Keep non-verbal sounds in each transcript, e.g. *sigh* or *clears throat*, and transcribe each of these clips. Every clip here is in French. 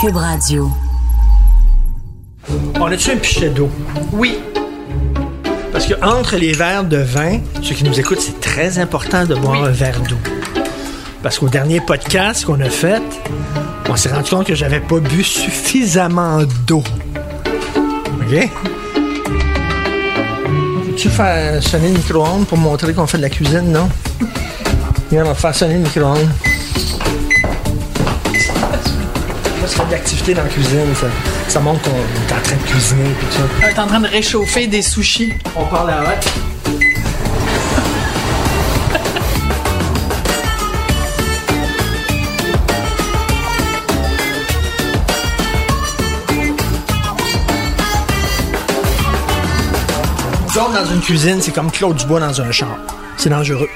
Cube Radio. On a-tu un pichet d'eau? Oui. Parce que entre les verres de vin, ceux qui nous écoutent, c'est très important de boire un verre d'eau. Parce qu'au dernier podcast qu'on a fait, on s'est rendu compte que j'avais pas bu suffisamment d'eau. OK? Tu faire sonner le micro-ondes pour montrer qu'on fait de la cuisine, non? Viens, on va faire sonner le micro-ondes. Moi, ça fait de l'activité dans la cuisine. Ça, ça montre qu'on est en train de cuisiner et tout ça. On est en train de réchauffer des sushis. On parle à autres, dans une cuisine, c'est comme Claude Dubois dans un char. C'est dangereux.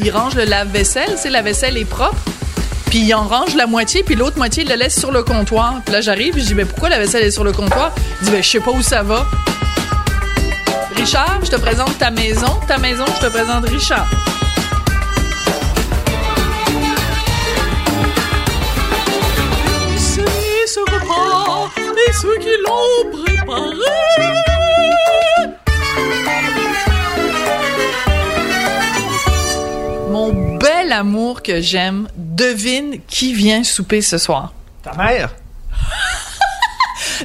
Il range le lave-vaisselle, la vaisselle est propre. Puis il en range la moitié, puis l'autre moitié, il la laisse sur le comptoir. Puis là, j'arrive, je dis, mais pourquoi la vaisselle est sur le comptoir? Il dit, ben, je sais pas où ça va. Richard, je te présente ta maison. Ta maison, je te présente Richard. Ce repas et ceux qui l'ont préparé. Que j'aime, devine qui vient souper ce soir. Ta mère? *laughs*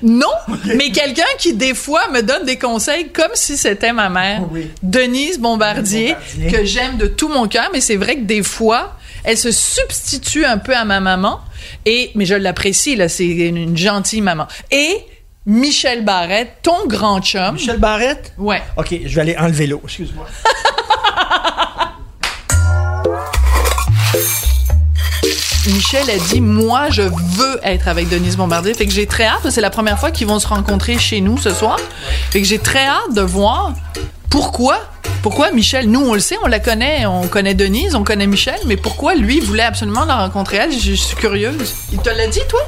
Non, mais quelqu'un qui des fois me donne des conseils comme si c'était ma mère. Oui. Denise Bombardier, Bombardier. que j'aime de tout mon cœur, mais c'est vrai que des fois, elle se substitue un peu à ma maman. Et mais je l'apprécie là, c'est une, une gentille maman. Et Michel Barrette, ton grand chum. Michel Barrette? Ouais. OK, je vais aller enlever l'eau. Excuse-moi. *laughs* Michel a dit moi je veux être avec Denise Bombardier. Fait que j'ai très hâte c'est la première fois qu'ils vont se rencontrer chez nous ce soir. Fait que j'ai très hâte de voir pourquoi pourquoi Michel nous on le sait on la connaît on connaît Denise on connaît Michel mais pourquoi lui voulait absolument la rencontrer elle? Je, suis curieuse. Il te l'a dit toi?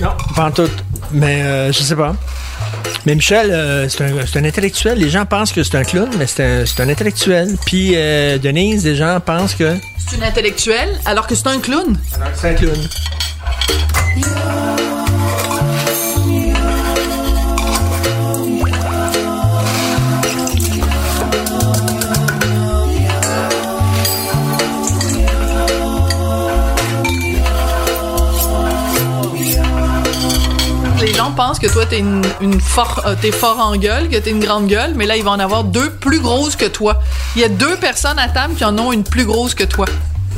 Non, pas en tout. Mais euh, je sais pas. Mais Michel, euh, c'est un, intellectuel. Les gens pensent que c'est un clown, mais c'est un, c'est un intellectuel. Puis euh, Denise, les gens pensent que c'est une intellectuelle alors que c'est un clown c'est un clown. Que toi t'es une, une fort euh, t'es fort en gueule que t'es une grande gueule mais là il va en avoir deux plus grosses que toi il y a deux personnes à table qui en ont une plus grosse que toi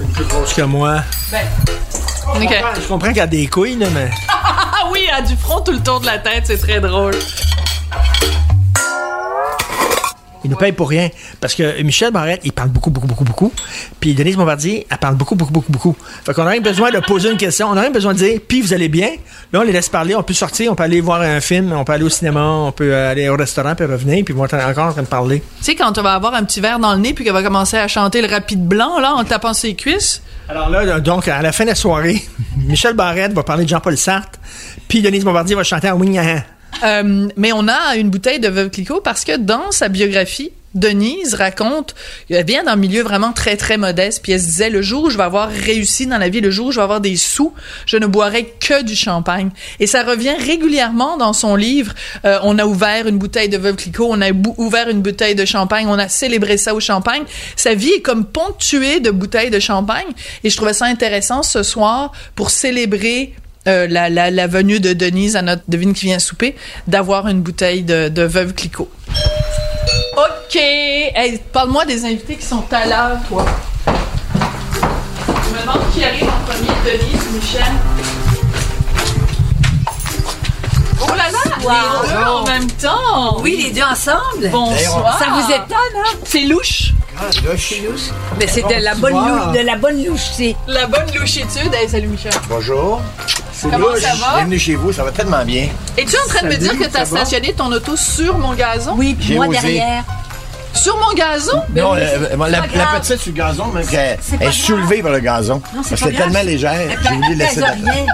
Une plus grosse que moi. ben Je ok comprends- Je comprends qu'elle a des couilles, là, mais. *laughs* Ah oui, elle a du front tout le tour de la tête, c'est très drôle. Nous paye pour rien. Parce que Michel Barrette, il parle beaucoup, beaucoup, beaucoup, beaucoup. Puis Denise Bombardier, elle parle beaucoup, beaucoup, beaucoup, beaucoup. Fait qu'on a rien besoin de poser une question. On a rien besoin de dire, puis vous allez bien? Là, on les laisse parler. On peut sortir, on peut aller voir un film, on peut aller au cinéma, on peut aller au restaurant, puis revenir, puis ils vont être encore en train de parler. Tu sais, quand tu vas avoir un petit verre dans le nez puis qu'elle va commencer à chanter le rapide blanc, là, en tapant ses cuisses. Alors là, donc, à la fin de la soirée, *laughs* Michel Barrette va parler de Jean-Paul Sartre, puis Denise Bombardier va chanter en Wignahan. Euh, mais on a une bouteille de Veuve Clicquot parce que dans sa biographie, Denise raconte, elle vient d'un milieu vraiment très, très modeste, puis elle se disait, le jour où je vais avoir réussi dans la vie, le jour où je vais avoir des sous, je ne boirai que du champagne. Et ça revient régulièrement dans son livre. Euh, on a ouvert une bouteille de Veuve Clicquot, on a ouvert une bouteille de champagne, on a célébré ça au champagne. Sa vie est comme ponctuée de bouteilles de champagne. Et je trouvais ça intéressant ce soir pour célébrer euh, la, la, la venue de Denise à notre devine qui vient souper, d'avoir une bouteille de, de Veuve Clicquot. OK. Hey, Parle-moi des invités qui sont à l'heure, toi. Je me demande qui arrive en Michel. Oh là là, les deux en même temps. Oui, les deux ensemble. Bonsoir. Ça vous étonne, hein? C'est louche. Mais c'est de la bonne louche, de la bonne louche, c'est. La bonne louchitude. Hey, salut Michel. Bonjour. Comment ça va? Bienvenue chez vous, ça va tellement bien. Es-tu en train de me dire que tu as stationné ton auto sur mon gazon? Oui, puis J'ai moi osé. derrière. Sur mon gazon? Non, euh, la, pas la grave. petite sur le gazon, C'est elle est soulevée par le gazon. Non, c'est parce pas qu'elle est grave. tellement légère. J'ai voulu laisser de la rien.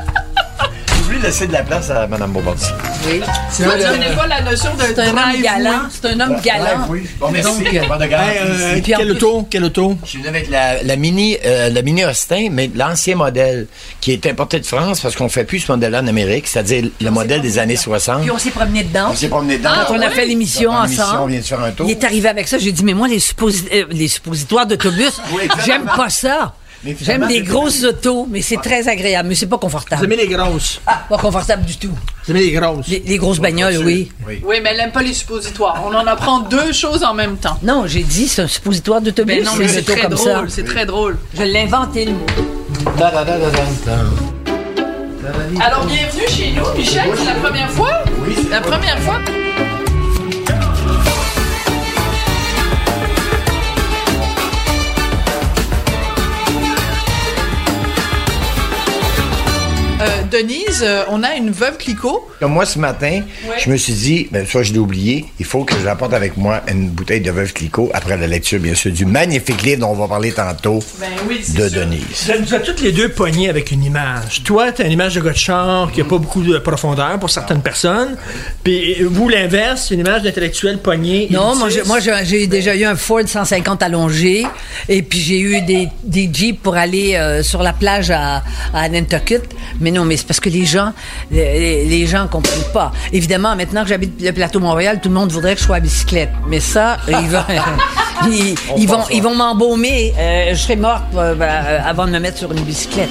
Voulu laisser de la place à Mme Beaubardi. Oui. Tu connais pas la notion d'un C'est un homme galant. C'est un homme galant. oui. Bon, merci. Donc, euh, de euh, Et puis en quel auto? Quel auto? Je suis venu avec la, la mini, euh, la mini Austin, mais l'ancien modèle qui est importé de France parce qu'on fait plus ce modèle-là en Amérique, c'est-à-dire le modèle des années 60. Puis on s'est promené dedans. On s'est promené dedans. Ah, Quand on a ouais? fait l'émission l'émission, on ensemble. vient de faire un tour. Il est arrivé avec ça, j'ai dit, mais moi, les, supposi- euh, les suppositoires d'autobus, j'aime pas ça. J'aime c'est- grosses autos, mais c'est très agréable, mais c'est pas Vous confortable. aimez les grosses? Pas confortable du tout. Vous aimez les grosses? Les, les grosses bagnoles, oui. Oui. Oui, mais elle aime pas les suppositoires. On en apprend deux choses en même temps. Non, j'ai dit, c'est un suppositoire d'autobus, Mais non, c'est mais c'est auto très drôle. C'est très drôle. Je l'ai inventé, le mot. Alors, bienvenue chez nous, Michel. C'est la première fois? Oui, c'est La première fois? Denise, euh, on a une veuve Clicquot. Comme moi, ce matin, Ouais. je me suis dit, ben, soit je l'ai oublié, il faut que j'apporte avec moi une bouteille de Veuve Clicquot après la lecture, bien sûr, du magnifique livre dont on va parler tantôt Ben oui, de sûr. Denise. Êtes, vous êtes toutes les deux poignées avec une image. Toi, t'as une image de char qui a pas beaucoup de profondeur pour certaines personnes. Puis vous, l'inverse, une image d'intellectuel poigné. Non, moi, j'ai- moi j'ai j'ai déjà eu un Ford 150 allongé et puis j'ai eu des, des Jeeps pour aller euh, sur la plage à, à Nantucket. Mais non, mais c'est parce que les gens, les, les gens comprennent pas. Évidemment, maintenant que j'habite le plateau Montréal, tout le monde voudrait que je sois à bicyclette. Mais ça, *laughs* ils vont, *laughs* ils, ils vont, ils vont m'embaumer. Euh, je serai morte euh, ben, euh, avant de me mettre sur une bicyclette.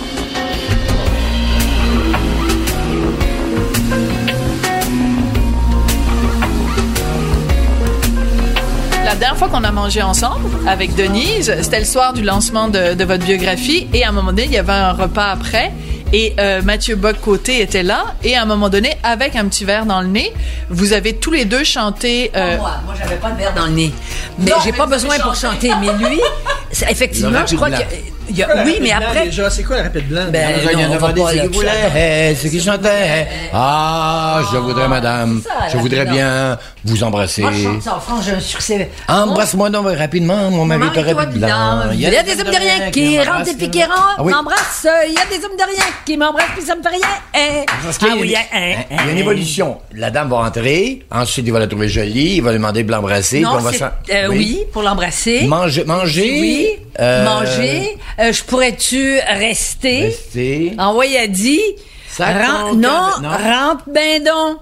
La dernière fois qu'on a mangé ensemble avec Denise, c'était le soir du lancement de, de votre biographie et à un moment donné, il y avait un repas après et euh, Mathieu Bock-Côté était là. Et à un moment donné, avec un petit verre dans le nez, vous avez tous les deux chanté... euh, Moi, moi, j'avais pas de verre dans le nez. Mais Non, j'ai pas besoin pour chanter. Mais lui, *laughs* c'est- effectivement, je crois il y a- la oui, mais après, déjà, c'est quoi la répète blanc? Ben, Il y en a on va demandé pas ce qu'il voulait, ce qu'il chantait. Ah, je voudrais, madame, Ça, je voudrais bien vous embrasser. Moi, je chante ça en France, j'ai un succès. Embrasse-moi donc rapidement, mon mari te blanc. Il y a des hommes de rien qui rentrent et puis qui Ah m'embrassent. Il y a des hommes de rien qui m'embrassent puis ça me fait rien. Eh. Ah oui, hein, hein, il y a une hein. évolution. La dame va rentrer, ensuite il va la trouver jolie, il va lui demander de l'embrasser, euh, oui, pour l'embrasser. Manger, manger. Oui, euh, manger. Euh, je pourrais-tu rester? Rester. Envoyé a dit. Non. rentre ben donc.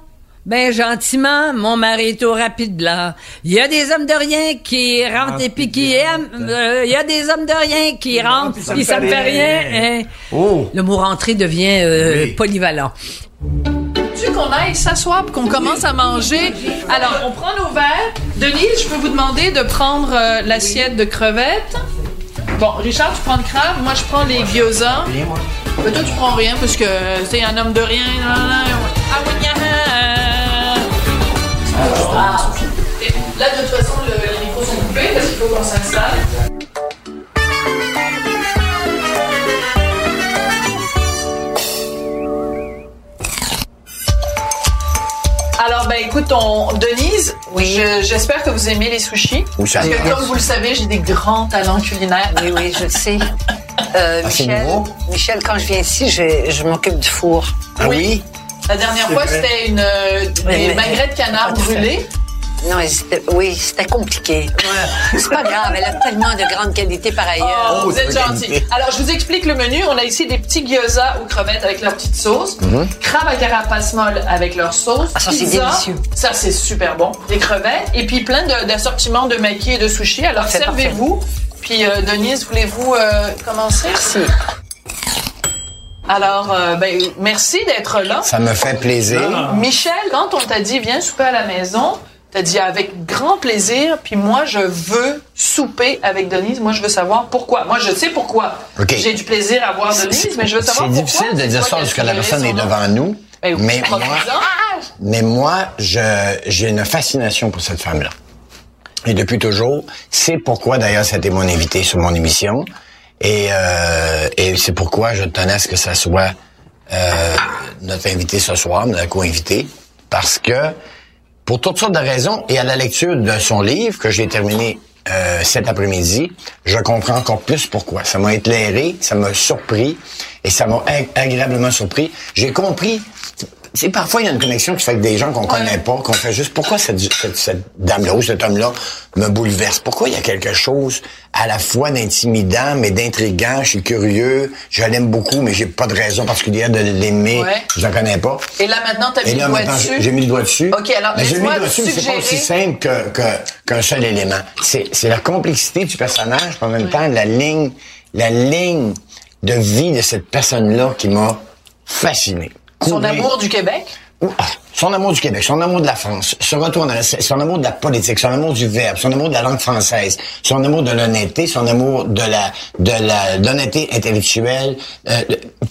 Ben gentiment, mon mari est au rapide blanc. Il y a des hommes de rien qui rentrent et puis qui aiment. euh, Il y a des hommes de rien qui rentrent puis ça me fait rien. hein. Oh. Le mot rentrer devient euh, Oui. polyvalent. tu qu'on aille s'asseoir pour qu'on commence à manger? Alors, on prend nos verres. Denise, je peux vous demander de prendre euh, l'assiette de crevettes. Bon, Richard, tu prends le crabe. Moi, je prends les gyoza. Mais toi, tu prends rien parce que c'est un homme de rien. Ah oui, ah, ah. Et Là, de toute façon, le- les micros sont coupés parce qu'il faut qu'on s'installe. Alors, ben écoute, on... Denise, je- j'espère que vous aimez les sushis. Oui, ça Parce que comme vous le savez, j'ai des grands talents culinaires. Oui, oui, je le sais. Euh, ce Michel? Michel, quand je viens ici, je, je m'occupe du four. Ah oui? La dernière fois, c'était une euh, des magrets de canard brûlés. Non, oui, c'était compliqué. C'est pas grave, elle a tellement de grande qualité par ailleurs. Oh, Oh, vous êtes gentil. Alors, je vous explique le menu. On a ici des petits gyoza aux crevettes avec leur petite sauce. Crabes à carapace molle avec leur sauce. Ah, ça, c'est délicieux. Ça, c'est super bon. Des crevettes. Et puis, plein de- d'assortiments de, maquis et de sushis. Alors, servez-vous. Puis, euh, Denise, voulez-vous euh, commencer? Merci. Alors, euh, ben, merci d'être là. Ça me fait plaisir. Michel, quand on t'a dit viens souper à la maison, T'as dit avec grand plaisir, puis moi, je veux souper avec Denise. Moi, je veux savoir pourquoi. Moi, je sais pourquoi. J'ai du plaisir à voir Denise, mais je veux savoir C'est pourquoi. difficile de C'est dire ça lorsque la personne son est devant nous. Ben oui, mais, moi, mais moi, je, j'ai une fascination pour cette femme-là. Et depuis toujours, c'est pourquoi d'ailleurs c'était mon invité sur mon émission. Et, euh, et c'est pourquoi je tenais à ce que ça soit euh, notre invité ce soir, notre co-invité. Parce que, pour toutes sortes de raisons, et à la lecture de son livre, que j'ai terminé euh, cet après-midi, je comprends encore plus pourquoi. Ça m'a éclairé, ça m'a surpris, et ça m'a ag- agréablement surpris. J'ai compris parfois, il y a une connexion qui fait que des gens qu'on connaît pas, qu'on fait juste, pourquoi cette, cette, cette dame-là ou cet homme-là me bouleverse? Pourquoi il y a quelque chose à la fois d'intimidant, mais d'intriguant? Je suis curieux, je l'aime beaucoup, mais j'ai pas de raison particulière de l'aimer. Ouais. Je la connais pas. Et là, maintenant, t'as mis le doigt dessus? j'ai mis le doigt dessus. OK, alors, mais j'ai mis le doigt dessus, mais c'est pas aussi simple que, qu'un seul élément. C'est, la complexité du personnage, puis en même temps, la ligne, la ligne de vie de cette personne-là qui m'a fasciné. Son amour du Québec? Ah, son amour du Québec, son amour de la France, son retour arrière, son amour de la politique, son amour du verbe, son amour de la langue française, son amour de l'honnêteté, son amour de la de la d'honnêteté intellectuelle, euh,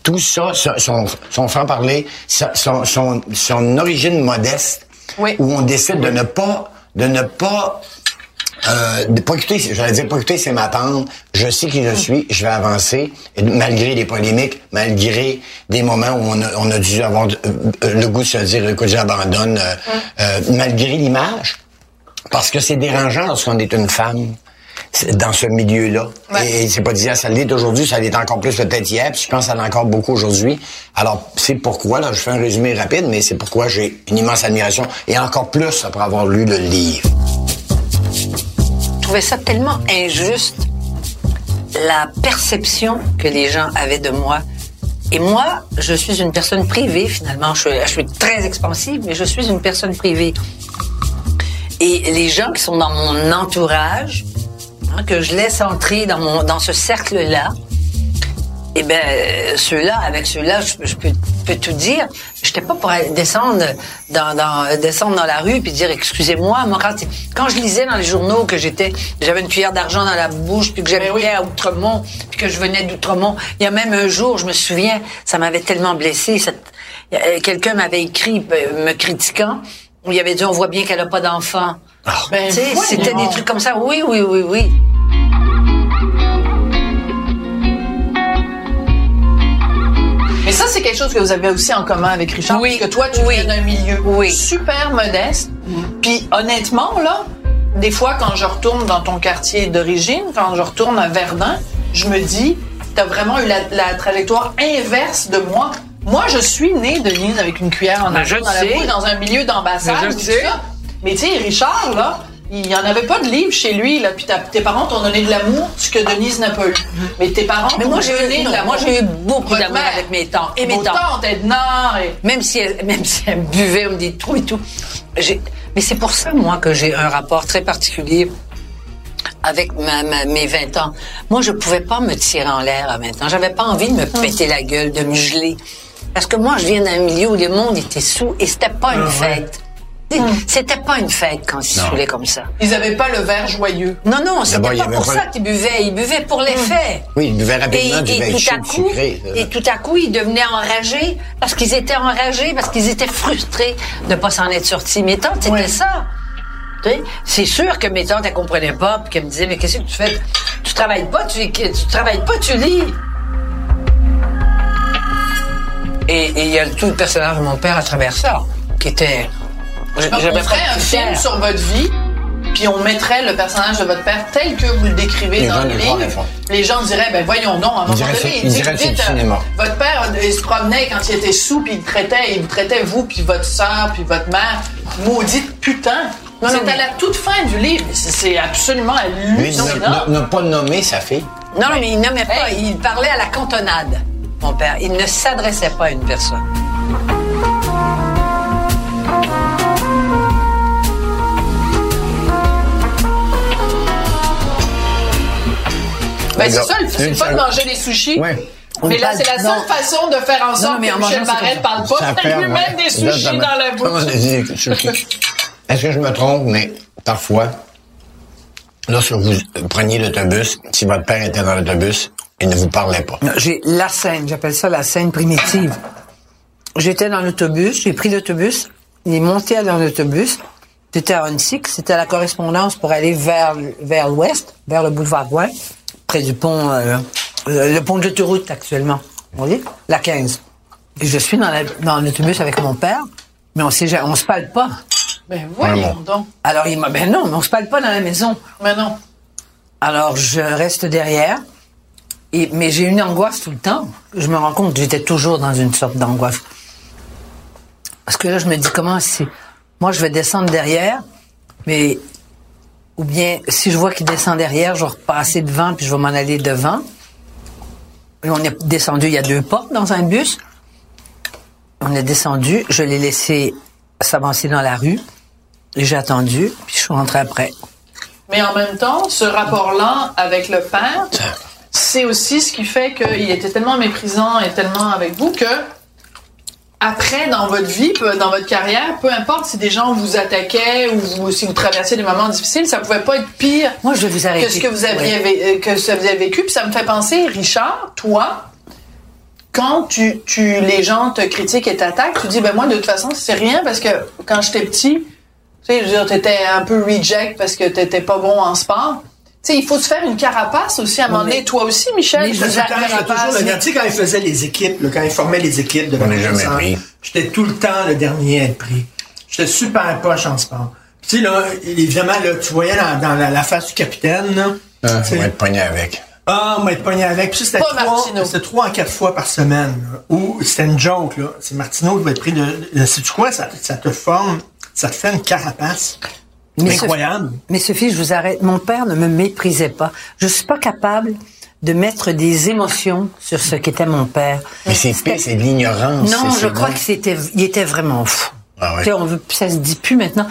tout ça, son, son, son franc-parler, sa- son, son, son origine modeste, Oui. où on décide de ne pas de ne pas euh, de pas écouter, j'allais dire pas écouter, c'est m'attendre. Je sais qui je suis, je vais avancer, malgré les polémiques, malgré des moments où on a, on a dû avoir euh, le goût de se dire, écoute, j'abandonne, euh, euh, malgré l'image, parce que c'est dérangeant lorsqu'on est une femme dans ce milieu-là. Ouais. Et c'est pas dit, ça l'est aujourd'hui, ça l'est encore plus peut-être hier, puis je pense que ça l'est encore beaucoup aujourd'hui. Alors, c'est pourquoi, là, je fais un résumé rapide, mais c'est pourquoi j'ai une immense admiration, et encore plus après avoir lu le livre. Je trouvais ça tellement injuste, la perception que les gens avaient de moi. Et moi, je suis une personne privée, finalement. Je, suis- très expansive, mais je suis une personne privée. Et les gens qui sont dans mon entourage, hein, que je laisse entrer dans, mon, dans ce cercle-là, eh ben, euh, ceux-là, avec ceux-là, je, je peux, peux tout dire. J'étais pas pour descendre dans, dans, descendre dans la rue puis dire excusez-moi. Moi, quand, quand je lisais dans les journaux que j'étais, j'avais une cuillère d'argent dans la bouche puis que j'habitais à Outremont puis que je venais d'Outremont. Il y a même un jour, je me souviens, ça m'avait tellement blessé. euh, Quelqu'un m'avait écrit euh, me critiquant. où Il avait dit on voit bien qu'elle a pas d'enfant. Ben, Tu sais, c'était des trucs comme ça. Oui, oui, oui, oui. Ça, c'est quelque chose que vous avez aussi en commun avec Richard. Oui. Parce que toi, tu Oui. viens d'un milieu Oui. super modeste. Puis honnêtement, là, des fois, quand je retourne dans ton quartier d'origine, quand je retourne à Verdun, je me dis, t'as vraiment eu la, la trajectoire inverse de moi. Moi, je suis née de Nice avec une cuillère en argent dans la bouche, dans un milieu d'ambassade. Mais tu sais, Richard, là, il n'y en avait pas de livre chez lui, là. Puis ta- tes parents t'ont donné de l'amour, ce que Denise n'a pas eu. Mais tes parents Mais moi, j'ai eu, non, moi, j'ai eu beaucoup d'amour avec mes tantes et mes tantes. Edna, et... Même si elle, même si elle buvait des trous et tout. J'ai- Mais c'est pour ça, moi, que j'ai un rapport très particulier avec ma- ma- mes 20 ans. Moi, je pouvais pas me tirer en l'air à 20 ans. J'avais pas envie de me péter la gueule, de me geler. Parce que moi, je viens d'un milieu où le monde était sous et c'était pas une fête. C'était pas une fête quand ils se saoulaient comme ça. Ils avaient pas le verre joyeux. Non, non, c'était pas pour pas ça le- qu'ils buvaient. Ils buvaient pour l'effet. Oui, ils buvaient rapidement du vin tout chaud, à coup, sucré. ça. et tout à coup, ils devenaient enragés parce qu'ils étaient enragés, parce qu'ils étaient frustrés de pas s'en être sortis. Mes tantes, c'était ça. Tu sais, C'est sûr que mes tantes, elles comprenaient pas, puis qu'elles me disaient, mais qu'est-ce que tu fais? Tu travailles pas, tu, tu travailles pas, tu lis. Et et il y a tout le personnage de mon père à travers ça, qui était... Ferait de un film sur votre vie, puis on mettrait le personnage de votre père tel que vous le décrivez Les dans gens le livre. Les gens diraient, ben voyons donc, à un moment donné, ils diraient euh, votre père, euh, il se promenait quand il était sous, puis il traitait, il vous traitait vous, puis votre soeur, puis votre mère, maudite putain. Non, C'est non, mais- à la toute fin du livre. C'est- absolument Lui, hallucinant. ne, ne- ne pas nommer sa fille. Non, non, mais il nommait pas, il parlait à la cantonade, mon père. Il ne s'adressait pas à une personne. Ben, c'est ça, le- c'est une pas de manger des sushis. Ouais. Mais là, c'est la seule non. façon de faire en sorte Non, mais que en Michel Barrette parle pas. Ça *laughs* Il perd, lui ouais. met des sushis Exactement. dans la Comment bouche. Est-ce que je me trompe, mais parfois, lorsque vous preniez l'autobus, si votre père était dans l'autobus, il ne vous parlait pas. J'ai la scène, j'appelle ça la scène primitive. J'étais dans l'autobus, j'ai pris l'autobus, il est monté dans l'autobus. C'était à Hunsick, c'était la correspondance pour aller vers, vers l'ouest, vers le boulevard Gouin, près du pont, euh, le pont de l'autoroute actuellement. On dit La 15. Et je suis dans la- dans l'autobus avec mon père, mais on sait, on se parle pas. Ben voyons donc. Alors il m'a, ben non, mais on se parle pas dans la maison. Mais non. Alors, je reste derrière. Et, mais j'ai une angoisse tout le temps. Je me rends compte que j'étais toujours dans une sorte d'angoisse. Parce que là, je me dis, comment si... Moi, je vais descendre derrière, mais... Ou bien, si je vois qu'il descend derrière, je vais repasser devant, puis je vais m'en aller devant. Et on est descendu, il y a deux portes dans un bus. On est descendu, je l'ai laissé s'avancer dans la rue. Et j'ai attendu, puis je suis rentré après. Mais en même temps, ce rapport-là avec le père, c'est aussi ce qui fait qu'il était tellement méprisant et tellement avec vous que après, dans votre vie, dans votre carrière, peu importe si des gens vous attaquaient ou vous- si vous traversiez des moments difficiles, ça pouvait pas être pire Moi, je vais vous arrêter. que ce que vous aviez, Ouais. euh, que ce que vous avez vécu. Puis ça me fait penser, Richard, toi, quand tu, tu, les gens te critiquent et t'attaquent, tu dis, ben moi, de toute façon, c'est rien parce que quand j'étais petit, tu sais, je veux dire, t'étais un peu reject parce que t'étais pas bon en sport. Sais, il faut se faire une carapace aussi à un moment donné. Toi aussi, Michel, mais je faisais Quand toujours carapace. le- tu sais, quand il faisait les équipes, là, quand il formait les équipes de On jamais pris. J'étais tout le temps le dernier à être pris. J'étais super poche en sport. Tu sais, là, évidemment, là, tu voyais dans, dans la, la face du capitaine, là. On sais, va être pogné avec. Ah, on va être pogné avec. Puis c'était trois, trois à quatre fois par semaine. Ou c'était une joke, là. C'est Martineau qui va être pris de. de sais-tu quoi? Ça, ça te forme, ça te fait une carapace. Mais Incroyable. Sophie- mais Sophie, je vous arrête. Mon père ne me méprisait pas. Je suis pas capable de mettre des émotions sur ce qu'était mon père. Mais c'est c'est de l'ignorance. Non, je crois que c'était, il était vraiment fou. Ah ouais. Tu sais, on veut, ça se dit plus maintenant.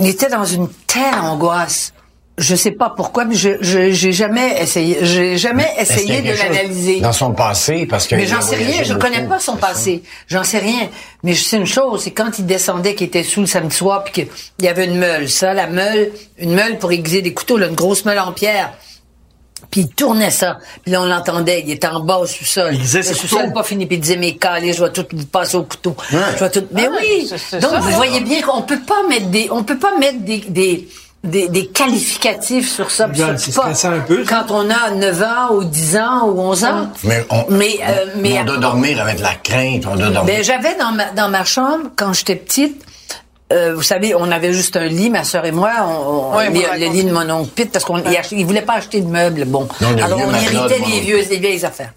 Il était dans une telle angoisse. Je sais pas pourquoi, mais je, je, j'ai jamais essayé, j'ai jamais essayé de l'analyser. Dans son passé, parce que. Mais j'en sais rien, je beaucoup, connais pas son c'est passé. J'en sais rien. Mais je sais une chose, c'est quand il descendait, qu'il était sous le samedi soir, puis qu'il y avait une meule. Ça, la meule, une meule pour aiguiser des couteaux, là, une grosse meule en pierre. Puis il tournait ça. Puis là, on l'entendait. Il était en bas au sous-sol. Il disait ses sous-sol couteaux. pas fini. Puis il disait, mais calé, je vais tout vous passer au couteau. Je vais tout... Mais Ah, oui! c'est- c'est Donc, ça, vous voyez bien qu'on peut pas mettre des, on peut pas mettre des, des, des, des qualificatifs sur ça. pas un peu, ça. Quand on a 9 ans ou 10 ans ou 11 ans. Mais on, Mais, euh, mais- on doit dormir avec la crainte, on doit dormir. Ben, j'avais dans ma, dans ma chambre, quand j'étais petite, euh, vous savez, on avait juste un lit, ma sœur et moi, on, on- vous le, lit de mon oncle Pete, parce qu'on il voulait pas acheter de meubles, bon. Non, Alors vieux on de héritait oncle vieux, des vieilles affaires.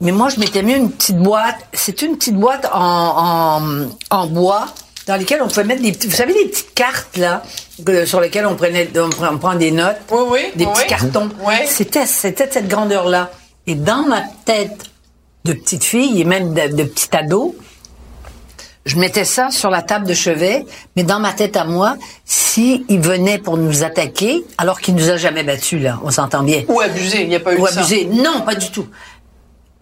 Mais moi, je m'étais mis une petite boîte, c'est une petite boîte en, en, en bois, dans lesquelles on pouvait mettre des petits, vous savez, des petites cartes, là, que- sur lesquelles on prenait, on prend, on prend des notes. Oui, oui, Des oui. petits cartons. Oui. C'était, c'était de cette grandeur-là. Et dans ma tête de petite fille et même de, de petit ado, je mettais ça sur la table de chevet, mais dans ma tête à moi, si il venait pour nous attaquer, alors qu'il nous a jamais battus, là, on s'entend bien. Ou abusé, il n'y a pas eu Ou ça. abusé. Non, pas du tout.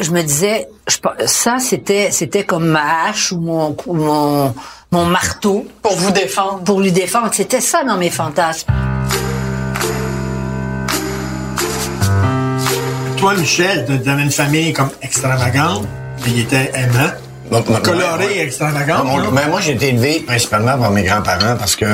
Je me disais, je, ça, c'était, c'était comme ma hache ou mon, ou mon, mon marteau Pour vous défendre. pour lui défendre. C'était ça dans mes fantasmes. Toi, Michel, tu avais une famille comme extravagante, mais il était aimant. Bon, Coloré ouais, extravagant. Mon- là. ben, moi, j'ai été élevé principalement par mes grands-parents parce que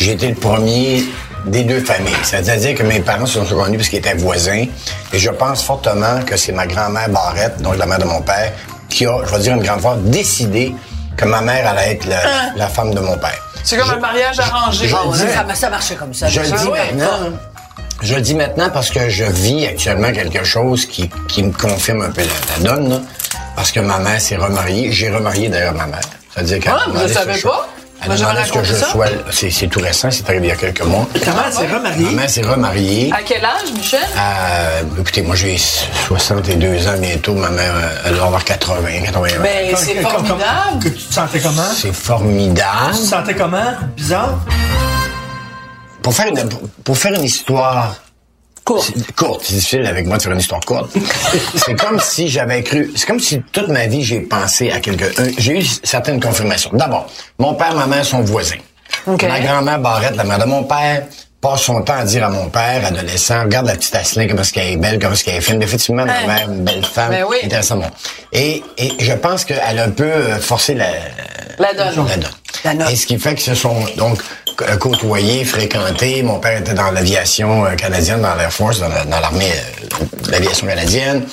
j'ai été le premier des deux familles. C'est-à-dire que mes parents se sont connus parce qu'ils étaient voisins. Et je pense fortement que c'est ma grand-mère Barrette, donc la mère de mon père, qui a, je vais dire une grande fois, décidé que ma mère allait être la, la femme de mon père. C'est comme un mariage arrangé. je- je- Ça, ça marchait comme ça. Je le déjà. dis oui, maintenant. Je le dis maintenant parce que je vis actuellement quelque chose qui, qui me confirme un peu la, la donne. là. parce que ma mère s'est remariée. J'ai remarié d'ailleurs ma mère. C'est-à-dire qu'elle Ah, a vous ce savez choix. pas? Elle Moi, a j'aurais demandé ce que je ça? sois. C'est, c'est tout récent, c'est arrivé il y a quelques mois. Ta mère s'est Ma remariée? mère s'est remariée. À quel âge, Michel? Euh, écoutez, moi j'ai 62 ans bientôt. Ma mère, elle doit avoir 80, 81. Ben, c'est comme- comme- formidable. Que tu te sentais comment? c'est formidable. Tu te sentais comment? Bizarre? Pour faire une, pour faire une histoire Courte, c'est difficile avec moi de faire une histoire courte. *laughs* c'est comme si j'avais cru, c'est comme si toute ma vie j'ai pensé à quelque, j'ai eu certaines confirmations. D'abord, mon père, ma mère sont voisins. OK. Ma grand-mère Barrette, la mère de mon père, passe son temps à dire à mon père, adolescent, regarde la petite Asselin, comment est-ce qu'elle est belle, comment est-ce qu'elle est fine. Effectivement, ma mère, une belle femme, Ben oui. intéressant. Bon. Et, et je pense qu'elle a un peu euh, forcé la, La donne. la donne. La note. Et ce qui fait que se sont donc euh, côtoyés, fréquentés. Mon père était dans l'aviation euh, canadienne, dans l'Air Force, dans la- dans l'armée euh, de l'aviation canadienne.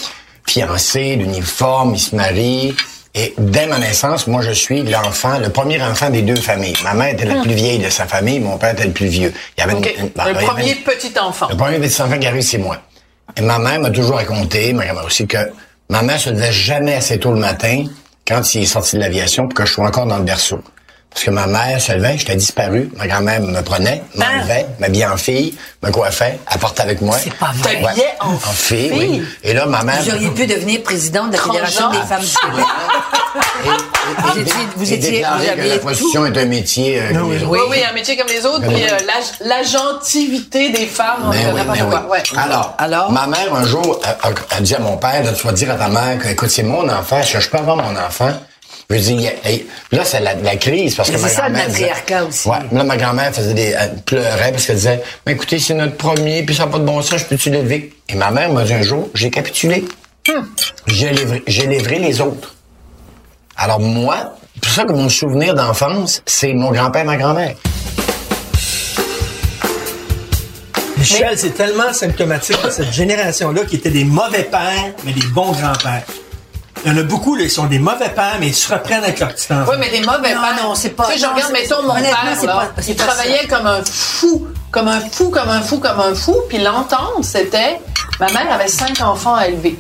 Fiancé, l'uniforme, il se marie. Et dès ma naissance, moi, je suis l'enfant, le premier enfant des deux familles. Ma mère était la plus vieille de sa famille, mon père était le plus vieux. Il y avait une- une- le avait premier petit enfant. le premier petit enfant qui arrive, c'est moi. Et ma mère m'a toujours raconté, ma grand-mère aussi, que ma mère se levait jamais assez tôt le matin quand il est sorti de l'aviation pour que je sois encore dans le berceau. Parce que ma mère se levait, j'étais disparu, ma grand-mère me prenait, m'enlevait, m'habillait en fille, me coiffait, apportait avec moi. C'est pas vrai. T'habillais en fille, oui. Et là, ma mère... Vous auriez pu devenir président de la Fédération des femmes du Québec. Vous étiez, vous Et étiez, déclaré vous que aviez la tout. prostitution est un métier euh, comme les autres. Oui, oui, un métier comme les autres, puis euh, la, la gentilité des femmes, euh, oui, n'importe ben quoi. oui. Ouais. Alors, Alors? ma mère, un jour, a, a- a dit à mon père, là, tu vas dire à ta mère que, écoute, c'est mon enfant, est-ce que je peux avoir mon enfant? Je dis, là, c'est la, la crise, parce que c'est ça, le matriarcat aussi. Ouais, là, ma grand-mère faisait des, elle pleurait parce qu'elle disait, mais écoutez, c'est notre premier, puis ça n'a pas de bon sens, je peux-tu l'élever? Et ma mère m'a dit un jour, j'ai capitulé. J'ai livré, j'ai livré les autres. Alors moi, c'est pour ça que mon souvenir d'enfance, c'est mon grand-père, ma grand-mère. Michel, c'est tellement symptomatique de cette génération-là qui étaient des mauvais pères, mais des bons grands-pères. Il y en a beaucoup, là, ils sont des mauvais pères, mais ils se reprennent avec leur petit enfant. Oui, mais des mauvais Non, pères. non, c'est pas- Tu sais, je regarde, mettons, mon père, c'est là, pas- il pas travaillait comme un fou, comme un fou, comme un fou, comme un fou. Puis l'entente, c'était, ma mère avait cinq enfants à élever.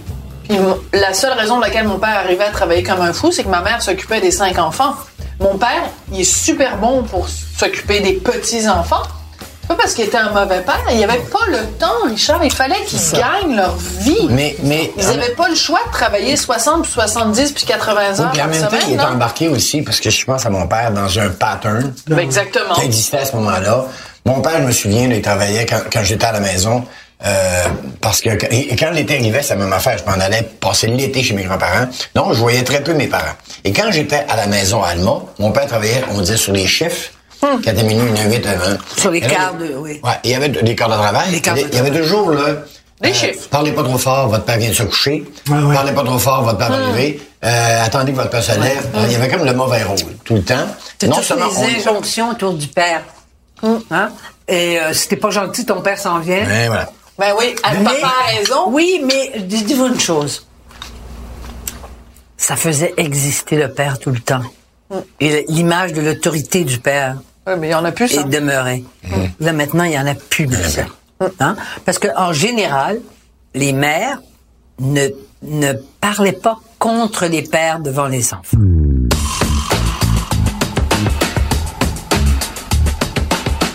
Puis la seule raison pour laquelle mon père arrivait à travailler comme un fou, c'est que ma mère s'occupait des cinq enfants. Mon père, il est super bon pour s'occuper des petits-enfants. Pas parce qu'il était un mauvais père, il n'y avait pas le temps, Richard. Il fallait qu'ils gagnent leur vie. Mais, mais, Ils n'avaient pas le choix de travailler 60, puis 70, puis 80 Oui, heures puis en même temps, il est embarqué aussi, parce que je pense à mon père dans un pattern Ben, exactement. qui existait à ce moment-là. Mon père, je me souviens, il travaillait quand, quand j'étais à la maison, euh, parce que et, et quand l'été arrivait, c'est la même affaire. Je m'en allais passer l'été chez mes grands-parents. Donc, je voyais très peu mes parents. Et quand j'étais à la maison à Alma, mon père travaillait, on disait, sur les chiffres. 4 minuit, 1 8 1 Sur les quarts de- oui. Ouais, il y avait des quarts de travail. Les quarts de Il y avait toujours, là. Des chiffres. Parlez pas trop fort, votre père vient de se coucher. Ouais, ouais. Parlez pas trop fort, votre père va arriver. Euh, attendez que votre père se lève. Il y avait comme le mauvais rôle, tout le temps. Non toutes seulement les on- injonctions autour du père. Hein? Et euh, si t'es pas gentil, ton père s'en vient. Ouais, voilà. Ben oui, Mais- papa a raison. Oui, mais dis-vous une chose. Ça faisait exister le père tout le temps. Et l'image de l'autorité du père Oui, mais il y en a plus, ça. est demeurée. Mhm. Là, maintenant, il y en a plus de ça. Hein? Parce que en général, les mères ne, ne parlaient pas contre les pères devant les enfants.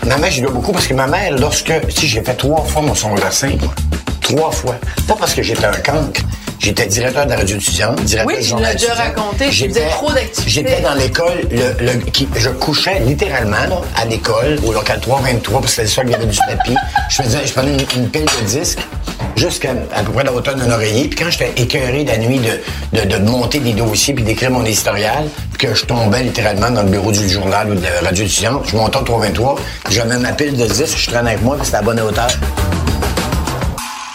Ma mère, j'y dois beaucoup parce que ma mère, lorsque, si j'ai fait trois fois mon 5, moi, trois fois, pas parce que j'étais un cancre, j'étais directeur de la radio étudiante, directeur Oui, tu journal l'as déjà raconté, J'étais- trop d'activités. J'étais dans l'école, le, le- qui, je couchais littéralement là, à l'école, au local 323, parce que c'était ça qu'il y avait du tapis. Je faisais, je prenais une, une pile de disques jusqu'à à peu près la hauteur d'un oreiller. Puis quand j'étais écœuré la nuit de, de, de monter des dossiers puis d'écrire mon historial, puis que je tombais littéralement dans le bureau du journal ou de la radio étudiante, je montais au 323, je mets ma pile de disques, je traînais avec moi, puis c'était à la bonne hauteur.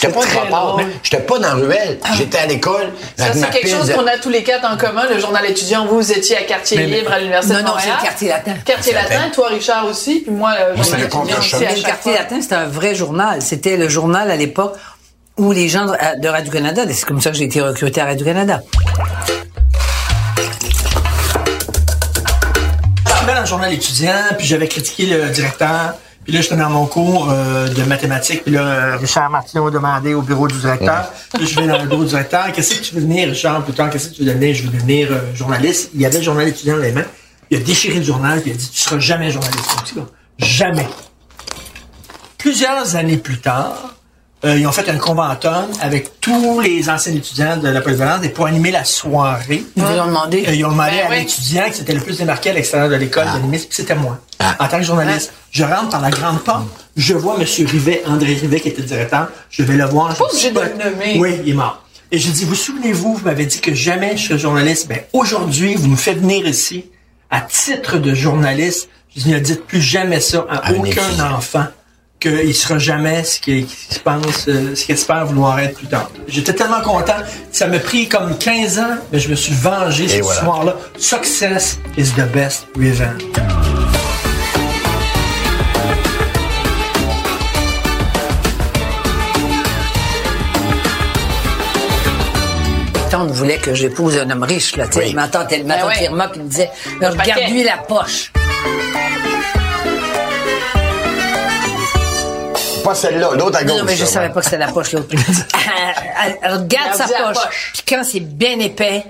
J'étais pas j'étais pas dans la ruelle, j'étais à l'école. Ça, c'est quelque chose de- qu'on a tous les quatre en commun. Le journal étudiant, vous, vous étiez à Quartier Mais- mais- Libre à l'Université Non, de non, Montréal. c'est le Quartier Latin. Quartier Latin, Latin. toi, Richard aussi, puis moi, le Moi, c'est journal le étudiant aussi à le chaque quartier fois. latin, c'était un vrai journal. C'était le journal à l'époque où les gens de de Radio-Canada, c'est comme ça que j'ai été recruté à Radio-Canada. J'arrivais dans le journal étudiant, puis j'avais critiqué le directeur. Puis là, j'étais dans mon cours euh, de mathématiques. Puis là, Richard Martineau a demandé au bureau du directeur. Puis je vais dans le bureau du directeur. Qu'est-ce que tu veux devenir, Richard? Plus tard, qu'est-ce que tu veux devenir? Je veux devenir euh, journaliste. Il y avait le journal étudiant dans les mains. Il a déchiré le journal, puis il a dit, tu seras jamais journaliste. Gars. Jamais. Plusieurs années plus tard, euh, ils ont fait un conventum avec tous les anciens étudiants de la polyvalence et pour animer la soirée. Ils ont demandé. Euh, ils ont demandé Ben à oui. l'étudiant qui s'était le plus démarqué à l'extérieur de l'école Ah. d'animer, puis c'était moi. Ah. En tant que journaliste, je rentre par la grande porte, je vois M. Rivet, André Rivet, qui était directeur, je vais le voir. je Pas dis, obligé de le nommer. Oui, il est mort. Et je dis, vous souvenez-vous, vous m'avez dit que jamais je serais journaliste. Ben, aujourd'hui, vous me faites venir ici à titre de journaliste. Je dis, ne dites plus jamais ça à, À un aucun enfant qu'il sera jamais ce qu'il qu'il se pense, euh, ce qu'il espère vouloir être plus tard. J'étais tellement content. Ça m'a pris comme 15 ans, mais je me suis vengé ce voilà. soir-là. Success is the best revenge. tante voulait que j'épouse un homme riche, là, tu sais. Oui. Ben tante ouais. Irma, puis me disait, regarde-lui la poche. Pas celle-là, l'autre à gauche. Non, mais je ça, savais ouais. pas que c'était la poche, l'autre. *laughs* elle, elle regarde sa poche. poche. Puis quand c'est bien épais,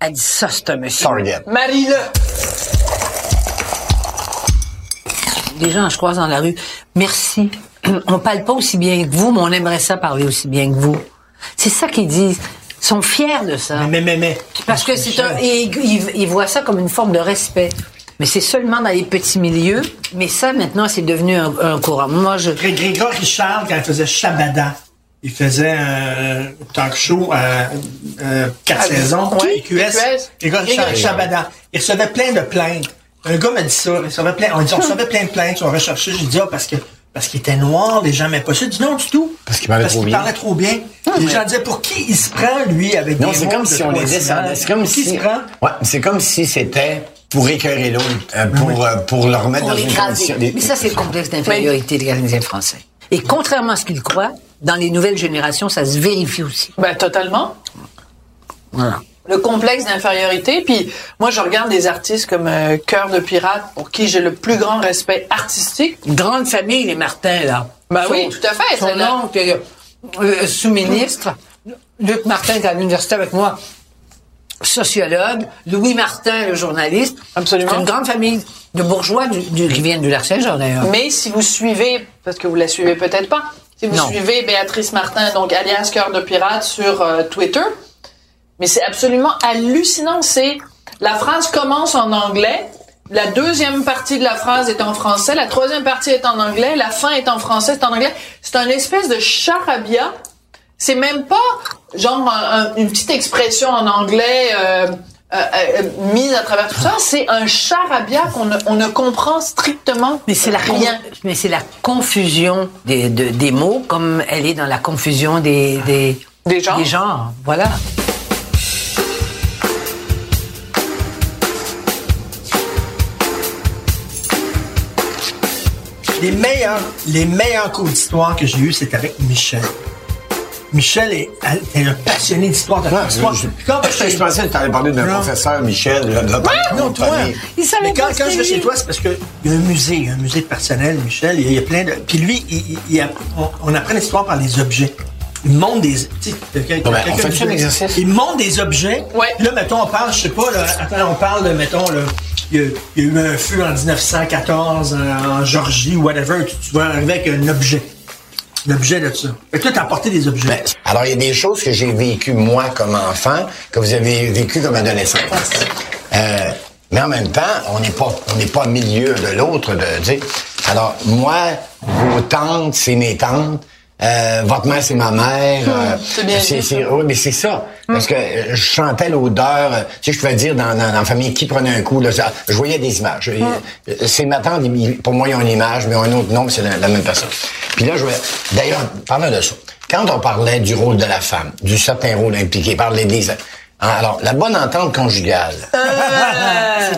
elle dit, ça, c'est un monsieur. Target. Marie-le. Des gens, je croise dans la rue. Merci. *clears throat* On parle pas aussi bien que vous, mais on aimerait ça parler aussi bien que vous. C'est ça qu'ils disent. Ils sont fiers de ça. Mais, mais, mais. Parce que c'est un, et ils, ils- ils voient ça comme une forme de respect. Mais c'est seulement dans les petits milieux. Mais ça, maintenant, c'est devenu un, un courant. Moi, je, Gré- Grégory Richard, quand il faisait Shabada, il faisait un talk show à euh, quatre Ah, saisons, oui, QS. QS. Grégory Richard. Shabada. Il recevait plein de plaintes. Un gars m'a dit ça. Il recevait plein, on dit, on *laughs* recevait plein de plaintes, on recherchait. J'ai dit, ah, parce que, parce qu'il était noir, les gens n'aimaient pas ça. Dit, non, du tout. Parce qu'il parlait trop bien. parlait trop bien. les gens disaient, pour qui il se prend, lui, avec Non, des c'est mots comme si on les descendait. C'est comme Pour qui il si. se prend? Ouais, c'est comme si c'était pour écœurer l'autre, euh, pour, euh, pour le remettre pour dans une condition. Mais ça, c'est le complexe d'infériorité des Canadiens français. Et contrairement à ce qu'ils croient, dans les nouvelles générations, ça se vérifie aussi. Ben, totalement. Voilà. Le complexe d'infériorité. Puis moi, je regarde des artistes comme euh, Cœur de Pirate, pour qui j'ai le plus grand respect artistique. Grande famille, les Martins, là. Ben Son- oui, tout à fait, Son oncle, euh, sous-ministre, Luc Martin, est à l'université avec moi, sociologue, Louis Martin, le journaliste. Absolument. C'est une grande famille de bourgeois du, du- qui viennent du Lac-Saint-Jean, d'ailleurs. Mais si vous suivez, parce que vous la suivez peut-être pas, si vous Non. suivez Béatrice Martin, donc alias Cœur de Pirate sur euh, Twitter, mais c'est absolument hallucinant. C'est la phrase commence en anglais, la deuxième partie de la phrase est en français, la troisième partie est en anglais, la fin est en français, c'est en anglais. C'est un espèce de charabia. C'est même pas genre un- un- une petite expression en anglais euh, euh, euh, mise à travers tout ça. C'est un charabia qu'on ne, on ne comprend strictement Mais c'est la, rien. mais c'est la confusion des, de- des mots, comme elle est dans la confusion des, des, Des genres. Des genres, voilà. Les meilleurs, les meilleurs cours d'histoire que j'ai eu, c'était avec Michel. Michel est, est un passionné d'histoire. de l'histoire. je, Puis quand je, je pensais que tu allais parler d'un professeur, Michel. Je ne non, toi. Il savait Mais quand, je vais chez toi, c'est parce qu'il y a un musée, il y a un musée personnel, Michel. Il y a, il y a plein de. Puis lui, il, il- il a- on, on apprend l'histoire par les objets. Il monte des. quelqu'un- Ouais, quelqu'un un exercice? Il monte des objets. Ouais. Puis là, mettons, on parle, je sais pas, là, attends, on parle de, mettons, là, il y, a, il y a eu un feu en 1914 en, en Georgie ou whatever. Tu, tu vas arriver avec un objet. L'objet de ça. Que toi, t'as apporté des objets. Ben, alors, il y a des choses que j'ai vécues, moi, comme enfant, que vous avez vécues comme adolescent. Euh, mais en même temps, on n'est pas, on n'est pas milieu de l'autre. De, sais. alors, moi, vos tantes, c'est mes tantes. Euh, votre mère, c'est ma mère. euh, c'est oui, mais c'est ça. Parce que euh, je sentais l'odeur. euh, Tu sais, je pouvais dire dans, dans, dans la famille qui prenait un coup. Là, ça- je voyais des images. Euh, C'est ma tante, pour moi, ils ont une image, mais un autre nom, c'est la, la même personne. Puis là, je voyais... D'ailleurs, parlant de ça, quand on parlait du rôle de la femme, du certain rôle impliqué par l'Église, alors, la bonne entente conjugale,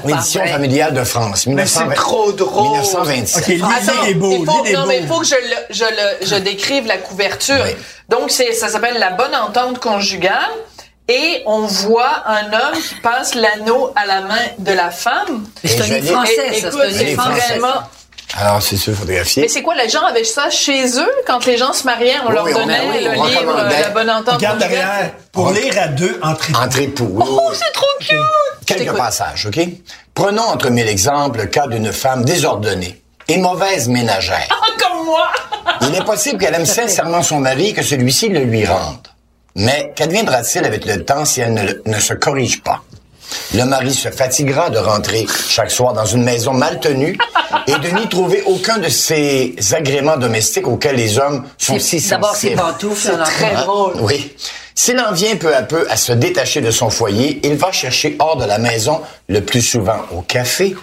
l'édition vrai. familiale de France, 1920 c'est trop drôle. 1927. OK, lis, Attends, lis des beaux, il faut, non, mais il faut que je, le, je, le, je décrive la couverture. Oui. Donc, c'est, ça s'appelle la bonne entente conjugale. Et on voit un homme qui passe l'anneau à la main de la femme. Mais c'est Et un je livre l'ai- français, Et- ça. écoute, C'est un c'est livre français. français. vraiment... Alors, c'est sûr, photographié. Mais c'est quoi, les gens avaient ça chez eux? Quand les gens se mariaient? On Oui, leur oui, on- donnait oui, le on livre recommandait. La bonne entente Regarde derrière. Pour lire à deux entre Entre époux. Oh, c'est trop cute! Quelques passages, OK? Prenons entre mille exemples le cas d'une femme désordonnée et mauvaise ménagère. Ah, comme moi! *laughs* Il est possible qu'elle aime sincèrement son mari et que celui-ci le lui rende. Mais qu'adviendra-t-il avec le temps si elle ne, le- ne se corrige pas? Le mari se fatiguera de rentrer chaque soir dans une maison mal tenue et de n'y trouver aucun de ces agréments domestiques auxquels les hommes sont si C'est- D'abord, c'est sensibles. pantoufles. C'est très parle. drôle. Oui. S'il en vient peu à peu à se détacher de son foyer, il va chercher hors de la maison, le plus souvent au café,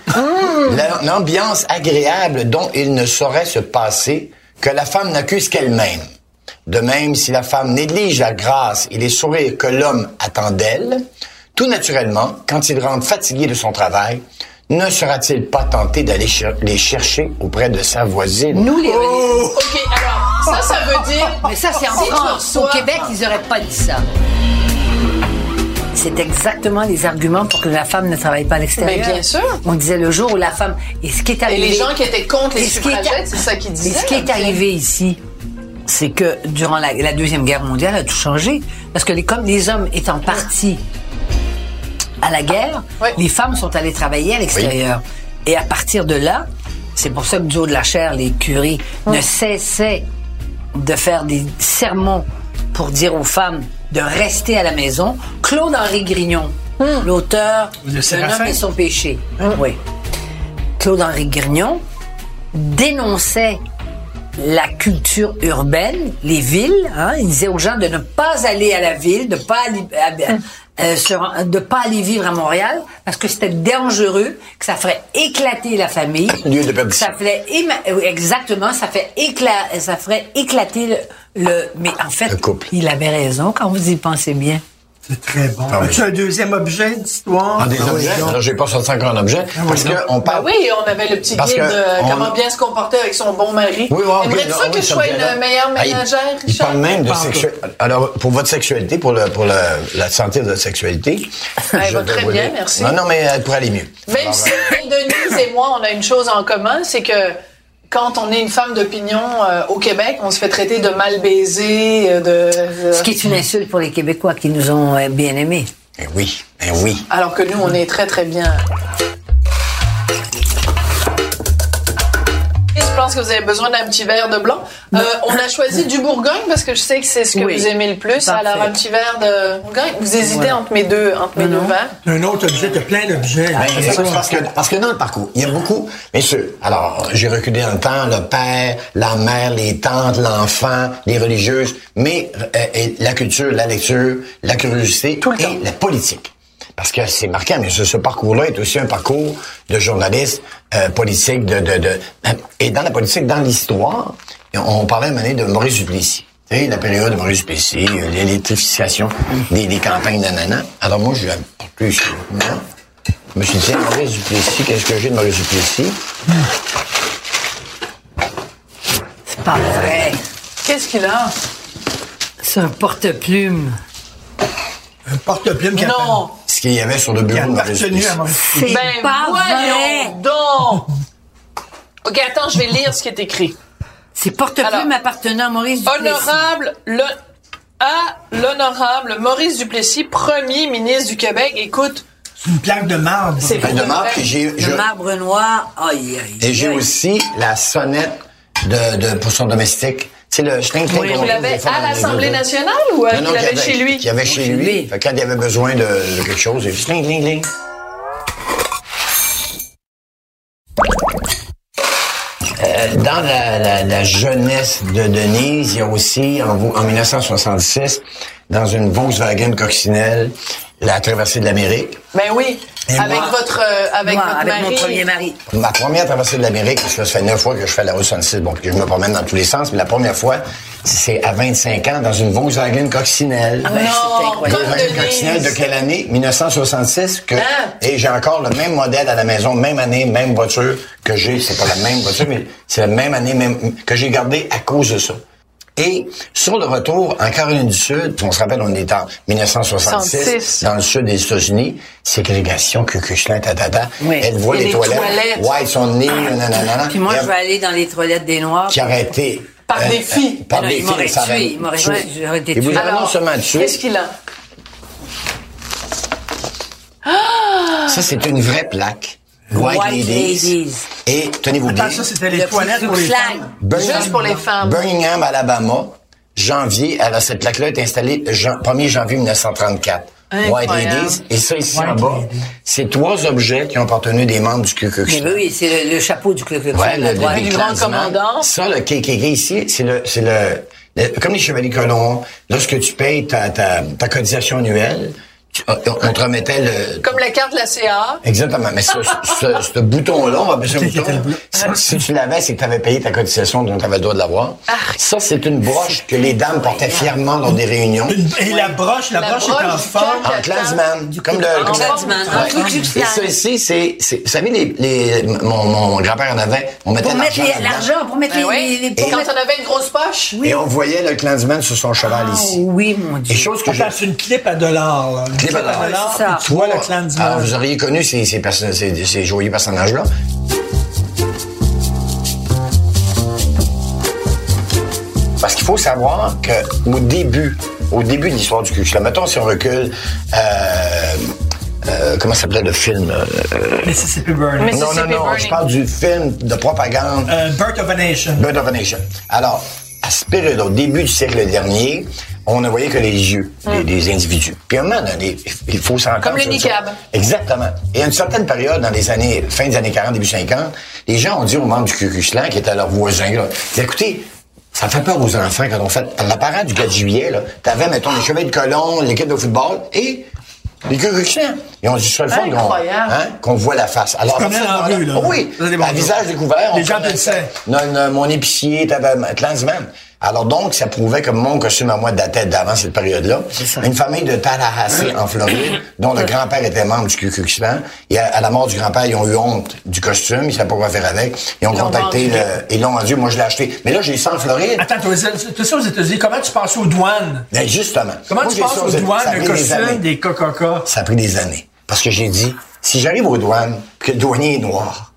la- l'ambiance agréable dont il ne saurait se passer que la femme n'accuse qu'elle-même. De même, si la femme néglige la grâce et les sourires que l'homme attend d'elle, tout naturellement, quand il rentre fatigué de son travail, ne sera-t-il pas tenté d'aller cher- les chercher auprès de sa voisine? Nous, les... OK, alors, ça, ça veut dire... *laughs* Mais ça, c'est en Si France. Au Québec, ils n'auraient pas dit ça. C'est exactement les arguments pour que la femme ne travaille pas à l'extérieur. Mais bien sûr. On disait le jour où la femme... Et ce qui est Et arrivé... les gens qui étaient contre les Et suffragettes, c'est ça qu'ils Et disaient. ce qui est arrivé ici, c'est que durant la, la Deuxième Guerre mondiale, a tout changé. Parce que les, comme les hommes étant partis à la guerre, Oui. les femmes sont allées travailler à l'extérieur. Et à partir de là, c'est pour ça que du haut de la chair, les curés ne cessaient de faire des sermons pour dire aux femmes de rester à la maison. Claude-Henri Grignon, l'auteur De homme et son péché. Oui. Claude-Henri Grignon dénonçait la culture urbaine, les villes. Hein, il disait aux gens de ne pas aller à la ville, de pas aller, à- euh, se ren- de pas aller vivre à Montréal parce que c'était dangereux, que ça ferait éclater la famille, Lieu de que ça ferait euh, exactement, ça fait écla- ça ferait éclater le, le- mais en fait, Le couple. il avait raison quand vous y pensez bien. C'est très bon. Ah oui. Un deuxième objet d'histoire? Ah, des Ah oui, objets? Alors, j'ai pas sorti encore un objet. parce oui, qu'on Ben parle. oui, on avait le petit Parce guide de on comment bien se comporter avec son bon mari. Oui, oui, oui, Aimerais-tu ça oui, que je sois là. une meilleure Ah, il- ménagère, Il parle même de sexualité. Alors, pour votre sexualité, pour, le, pour le, la santé de la sexualité. Elle va très bien, merci. Non, non, mais elle pourrait aller mieux. Même Alors, si Denise et moi, on a une chose en commun, c'est que quand on est une femme d'opinion euh, au Québec, on se fait traiter de mal baisé, euh, de, de- Ce qui est une insulte pour les Québécois qui nous ont euh, bien aimés. Eh oui, eh oui. alors que nous, on est très très bien. Je pense que vous avez besoin d'un petit verre de blanc. Euh, on a choisi du Bourgogne parce que je sais que c'est ce que Oui. vous aimez le plus. Parfait. Alors un petit verre de Bourgogne. Vous hésitez entre mes deux, entre mes deux verres. Un autre objet, t'as plein d'objets. Ben, ça. parce, que, parce que dans le parcours, il y a beaucoup, bien sûr, alors j'ai reculé dans le temps, le père, la mère, les tantes, l'enfant, les religieuses, mais euh, et la culture, la lecture, la curiosité Tout le et temps. la politique. Parce que c'est marquant, mais ce, ce parcours-là est aussi un parcours de journaliste euh, politique, de, de, de et dans la politique, dans l'histoire, on parlait à un moment donné de Maurice Duplessis. Tu sais, la période de Maurice Duplessis, euh, l'électrification des, des campagnes nanana. Alors moi, je plus. Je me suis dit, Maurice Duplessis, qu'est-ce que j'ai de Maurice Duplessis? C'est pas vrai. Qu'est-ce qu'il a? C'est un porte-plume. Un porte-plume qui Non. Ce qu'il y avait sur le bureau de Maurice Maurice C'est Ben pas voyons vrai. donc. Ok, attends, je vais lire ce qui est écrit. C'est porte-plume appartenant à Maurice Duplessis. Honorable, le, à l'honorable Maurice Duplessis, premier ministre du Québec. Écoute, C'est une plaque de marbre. C'est- Ben, de marque, et j'ai, je- Le marbre noir. Aïe, aïe. et j'ai aussi la sonnette de, de, pour son domestique. C'est le schling Oui, il l'avait à l'Assemblée nationale ou euh, Non, non, qu'il qu'il avait avait- chez lui? Qu'il avait chez lui. Fait quand il avait besoin de, de quelque chose, il. Euh, dans la, la, la jeunesse de Denise, il y a aussi, en, en 1966, dans une Volkswagen coccinelle, la traversée de l'Amérique. Ben oui, Et avec moi- votre, euh, avec Moi, votre avec mari. mon premier mari. Ma première traversée de l'Amérique, parce que ça fait neuf fois que je fais la route 66, bon, que je me promène dans tous les sens, mais la première fois, c'est à 25 ans, dans une Volkswagen coccinelle. Ah ben, Non, Volkswagen coccinelle de quelle année? 1966. Que, Hein? Et j'ai encore le même modèle à la maison, même année, même voiture que j'ai. C'est pas la même voiture, mais c'est la même année même, que j'ai gardée à cause de ça. Et sur le retour, en Caroline du Sud, on se rappelle, on est en 1966, 66. dans le sud des États-Unis, ségrégation, cucuchelin, tatata. Oui. Elle voit les, les toilettes. toilettes. Ouais, ils sont nés, nanana. Puis moi, je vais aller dans les toilettes des Noirs. Qui aurait été... Par des filles. par Non, des il ça tué, il m'aurait- tué. vous avez non Alors, seulement tué, Qu'est-ce qu'il a? ça c'est une vraie plaque. White, White Ladies. Ladies. Et tenez-vous bien. Ça, c'était les Le toilettes pour les femmes. Birmingham- Juste pour les femmes. Birmingham, Alabama, janvier. Alors, cette plaque-là est installée jan- 1er janvier 1934. White. Ladies. Et ça, ici White en bas, c'est trois objets qui ont appartenu des membres du Ku Klux Mais Klan. oui, c'est le, le chapeau du Ku Klux Klan, Ouais, le, grand commandant. Ça, le KKK ici, c'est le, c'est le Comme les chevaliers colons, lorsque tu payes ta, ta, ta cotisation annuelle, on on te remettait le... Comme la carte de la CA. Exactement. Mais ce, ce, ce bouton-là, on va appeler ça un bouton. le bleu? Si, tu l'avais, c'est que tu avais payé ta cotisation dont tu avais le droit de l'avoir. Ça, c'est une broche que les dames portaient fièrement lors des réunions. Une- Et la broche, la, La broche, est en forme. En Klansman. Comme le, en Klux Et ça ici, c'est, vous savez, les, les, mon, mon grand-père en avait, on mettait Pour mettre l'argent pour mettre Ben les, Et pour quand mettre- on avait une grosse poche? Et on voyait le Klansman sur son cheval Ah, ici. oui, mon Et Dieu. chose que une clip à dollars. Là. Une Clip à dollars. C'est ça. puis Tu vois le Klansman. Alors, vous auriez connu ces, ces, perso- ces, ces joyeux personnages-là. Parce qu'il faut savoir qu'au début, au début de l'histoire du Klan, mettons si on recule, euh, euh, comment s'appelait le film? euh, Mississippi Burning. Non, non, Mississippi non, Burning. je parle du film de propagande Euh, Birth of a Nation. Bird of a Nation. Alors, à ce période, au début du siècle dernier, on ne voyait que les yeux des, des individus. Puis à un moment donné, il faut s'entendre. Comme le niqab. Exactement. Et à une certaine période, dans les années, fin des années 40, début 50, les gens ont dit aux membres du Klan, qui étaient leurs voisins, là, écoutez, ça fait peur aux enfants quand on fait l'apparat du 4 juillet, là. T'avais, mettons, les chevaliers de colon, l'équipe de football et les Klan. Ils ont dit, c'est le fun qu'on, hein, qu'on voit la face. Alors, en moment-là- rue, là. Oui, Ça, c'est à visage découvert. on Les gens te le savent. Non, non, mon épicier, t'avais Klansman. Alors donc, ça prouvait que mon costume à moi datait d'avant cette période-là. Une famille de Tallahassee, en Floride, *coughs* dont le grand-père était membre du Ku Klux Klan. Et à, à la mort du grand-père, ils ont eu honte du costume, ils savaient pas quoi faire avec. Ils ont Ils contacté, le, ils l'ont vendu, moi je l'ai acheté. Mais là, j'ai ça en Floride. Attends, toi, ça aux États-Unis, comment tu passes aux douanes? Ben, justement. Comment Moi, tu passes aux douanes le des costume années. des Coca-Cola? Ça a pris des années. Parce que j'ai dit, si j'arrive aux douanes, que le douanier est noir,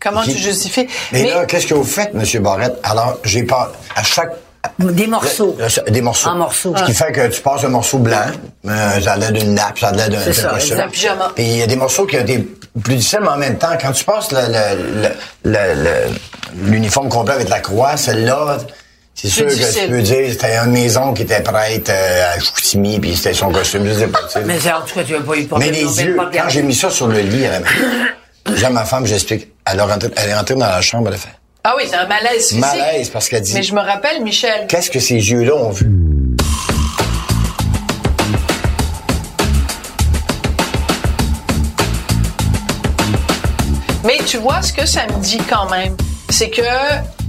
Comment Qui- tu justifies? mais, Mais là, qu'est-ce que vous faites, M. Barrette? Alors, j'ai pas, à chaque Des morceaux. Le- le- des morceaux. En morceaux. Ce qui fait que tu passes un morceau blanc, euh, ça a l'air d'une nappe, ça a l'air d'un un pyjama. Puis il y a des morceaux qui ont été plus difficiles, mais en même temps, quand tu passes le- le- le- le- le- l'uniforme complet avec la croix, celle-là, c'est sûr que tu peux dire c'était un maison qui était prête euh, à Chicoutimi, puis c'était son costume, je sais pas. tu sais. Mais en tout cas, tu n'as pas eu de Mais les yeux, quand j'ai mis ça sur le lit à la maison, j'ai ma femme, j'explique. Elle, est rentrée- elle est rentrée dans la chambre, elle a fait Ah oui, c'est un malaise physique. malaise parce qu'elle dit Mais je me rappelle, Michel, qu'est-ce que ces yeux-là ont vu? Mais tu vois, ce que ça me dit quand même, c'est que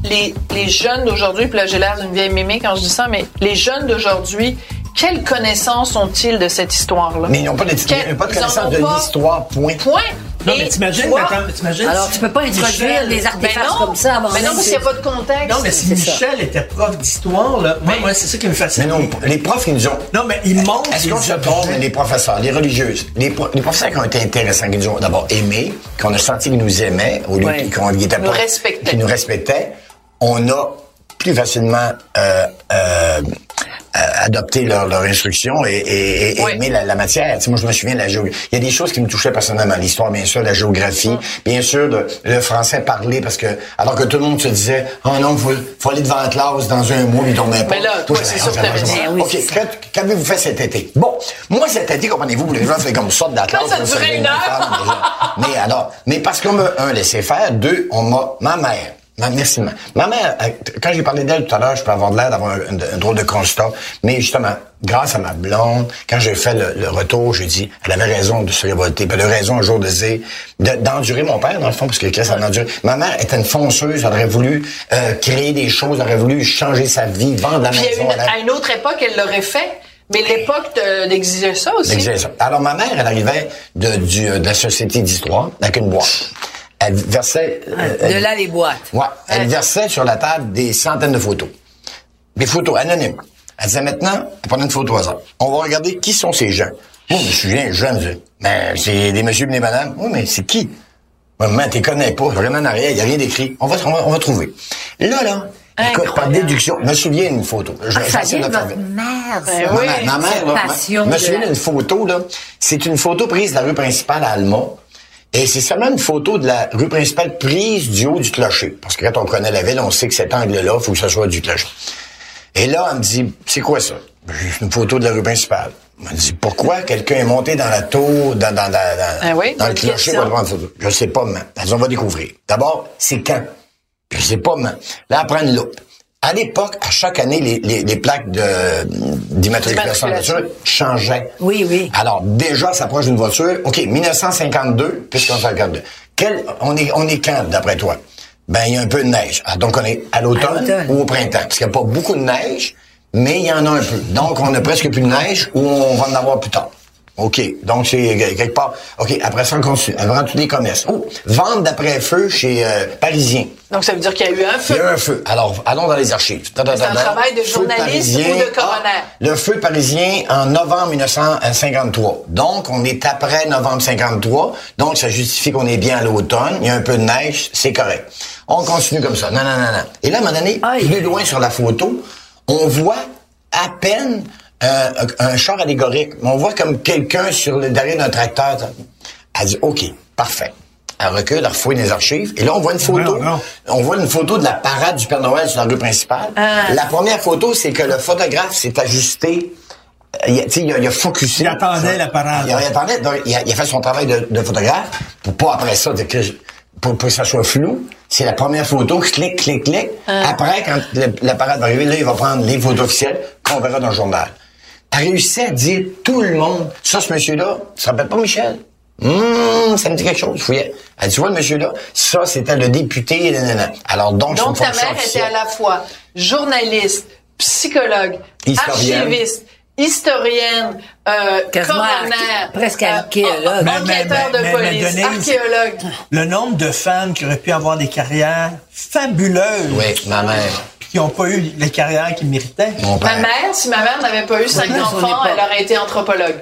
les, les jeunes d'aujourd'hui, puis là j'ai l'air d'une vieille mémé quand je dis ça, mais les jeunes d'aujourd'hui, quelle connaissance ont-ils de cette histoire-là? Mais ils n'ont pas de, Quel- ils n'ont pas de connaissance de l'histoire, point. Point. Non, mais t'imagines, t'imagines Alors, tu peux pas introduire Michel- des Ben artefacts non, comme ça avant mais non, même parce qu'il n'y a pas de contexte. Non, mais si. Michel était prof d'histoire, là, moi, moi c'est ça qui me Mais fascine. non, les profs, ils nous ont. Non, mais il montre. Est-ce qu'on les se trompe, les professeurs, les religieuses, les, pro- les professeurs qui ont été intéressants, qui nous ont d'abord aimés, qu'on a senti qu'ils nous aimaient, au lieu qu'ils qu'on- étaient Nous respectaient. Qui nous respectaient, on a plus facilement euh, euh, euh, adopté leur, leur instruction et, et, et Oui. aimé la, la matière. Tu sais, moi, je me souviens de la géographie. Il y a des choses qui me touchaient personnellement. L'histoire, bien sûr, la géographie, Mm. bien sûr, le, le français parlé, parce que alors que tout le monde se disait, oh non, faut, faut aller devant la classe dans un mois, ils dormaient pas. Mais là, toi, c'est sûr que t'avais dit. oui, OK, qu'avez-vous fait cet été? Bon, moi, cet été, comprenez-vous, les gens faisaient comme ça de la classe. ça durait une heure. Mais alors, mais parce qu'on m'a, un, laissé faire, deux, on m'a, ma mère, merci, ma, ma mère, quand j'ai parlé d'elle tout à l'heure, je peux avoir de l'air d'avoir un, un- un drôle de constat, mais justement, grâce à ma blonde, quand j'ai fait le, le retour, j'ai dit, elle avait raison de se révolter, puis elle a raison un jour de dire, de- d'endurer mon père, dans le fond, parce que qu'est-ce qu'elle a enduré? Ma mère était une fonceuse, elle aurait voulu euh, créer des choses, elle aurait voulu changer sa vie, vendre la Puis maison. une- à une autre époque, elle l'aurait fait, mais l'époque de- d'exiger ça aussi. D'exiger ça. Alors, ma mère, elle arrivait de, du, euh, de la Société d'histoire avec une boîte. Elle versait... euh, De là, les boîtes. Ouais, elle versait sur la table des centaines de photos. Des photos anonymes. Elle disait maintenant, elle prenait une photo au hasard. On va regarder qui sont ces gens. Moi, je me souviens, jeune, mais c'est des messieurs et des madames. Oui, mais c'est qui? Maman, tu connais pas. Vraiment en arrière, il n'y a rien d'écrit. On va, on, va, on va trouver. Là, là, écoute, par déduction, je me souviens d'une photo. Je, Ah, ça vient de votre mère, ça. Ma oui. mère, ma mère, là, passion me souviens d'une photo, là. C'est une photo prise de la rue principale à Alma. Et c'est seulement une photo de la rue principale prise du haut du clocher. Parce que quand on connaît la ville, on sait que cet angle-là, il faut que ce soit du clocher. Et là, elle me dit, c'est quoi ça? Une photo de la rue principale. Elle me dit, pourquoi quelqu'un est monté dans la tour, dans, dans, dans, dans, Ah oui, dans le clocher pour prendre une photo? Je sais pas, dit, on va découvrir. D'abord, c'est quand? Je sais pas, maman. Là, elle prend une loupe. À l'époque, à chaque année, les, les, les plaques d'immatriculation de voiture changeaient. Oui, oui. Alors, déjà, ça s'approche d'une voiture. OK, 1952, puisqu'on 52. Quel, on est, on est quand, d'après toi? Ben, il y a un peu de neige. Ah, donc, on est à l'automne, À l'automne. ou au printemps. Parce qu'il n'y a pas beaucoup de neige, mais il y en a un peu. Donc, on a presque plus de neige ou on va en avoir plus tard. OK. Donc, c'est quelque part. OK. Après ça, on continue. Avant tous les commerces. Oh, vente d'après-feu chez euh, Parisien. Donc, ça veut dire qu'il y a eu un Il feu. y a eu un feu. Alors, allons dans les archives. C'est un travail de journaliste ou de coroner? le feu parisien en novembre 1953. Donc, on est après novembre 53. Donc, ça justifie qu'on est bien à l'automne. Il y a un peu de neige. C'est correct. On continue comme ça. Non, non, non, non. Et là, à un moment donné, Aïe. plus loin sur la photo, on voit à peine euh, un char allégorique. On voit comme quelqu'un sur le derrière d'un tracteur. Elle dit, OK, parfait. Elle recule, elle refouille les archives. Et là, on voit une photo. Non, non. On voit une photo de la parade du Père Noël sur la rue principale. La première photo, c'est que le photographe s'est ajusté. euh, Il a, tu sais, il a, il a focusé. Il attendait la parade. Il, attendait. donc, il, a, il a fait son travail de, de photographe pour pas après ça, que je- pour, pour que ça soit flou. C'est la première photo, clic, clic, clic. Après, quand le- la parade va arriver, là, il va prendre les photos officielles qu'on verra dans le journal. A réussi à dire tout le monde, ça, ce monsieur-là, ça s'appelle pas Michel. Hum, ça me dit quelque chose. Je fouillais. Elle dit, tu vois le monsieur-là, ça, c'était le député. nanana. Alors, donc, Donc, ta mère était à la fois journaliste, psychologue, Historienne. archiviste, historienne, euh, coroner, presque archéologue. enquêteur mais- de mais- police, mais Denise- archéologue. Le nombre de femmes qui auraient pu avoir des carrières fabuleuses, Oui, ma mère, qui n'ont pas eu les carrières qu'ils méritaient. mon Ma mère, si ma mère n'avait pas eu cinq enfants, elle aurait été anthropologue.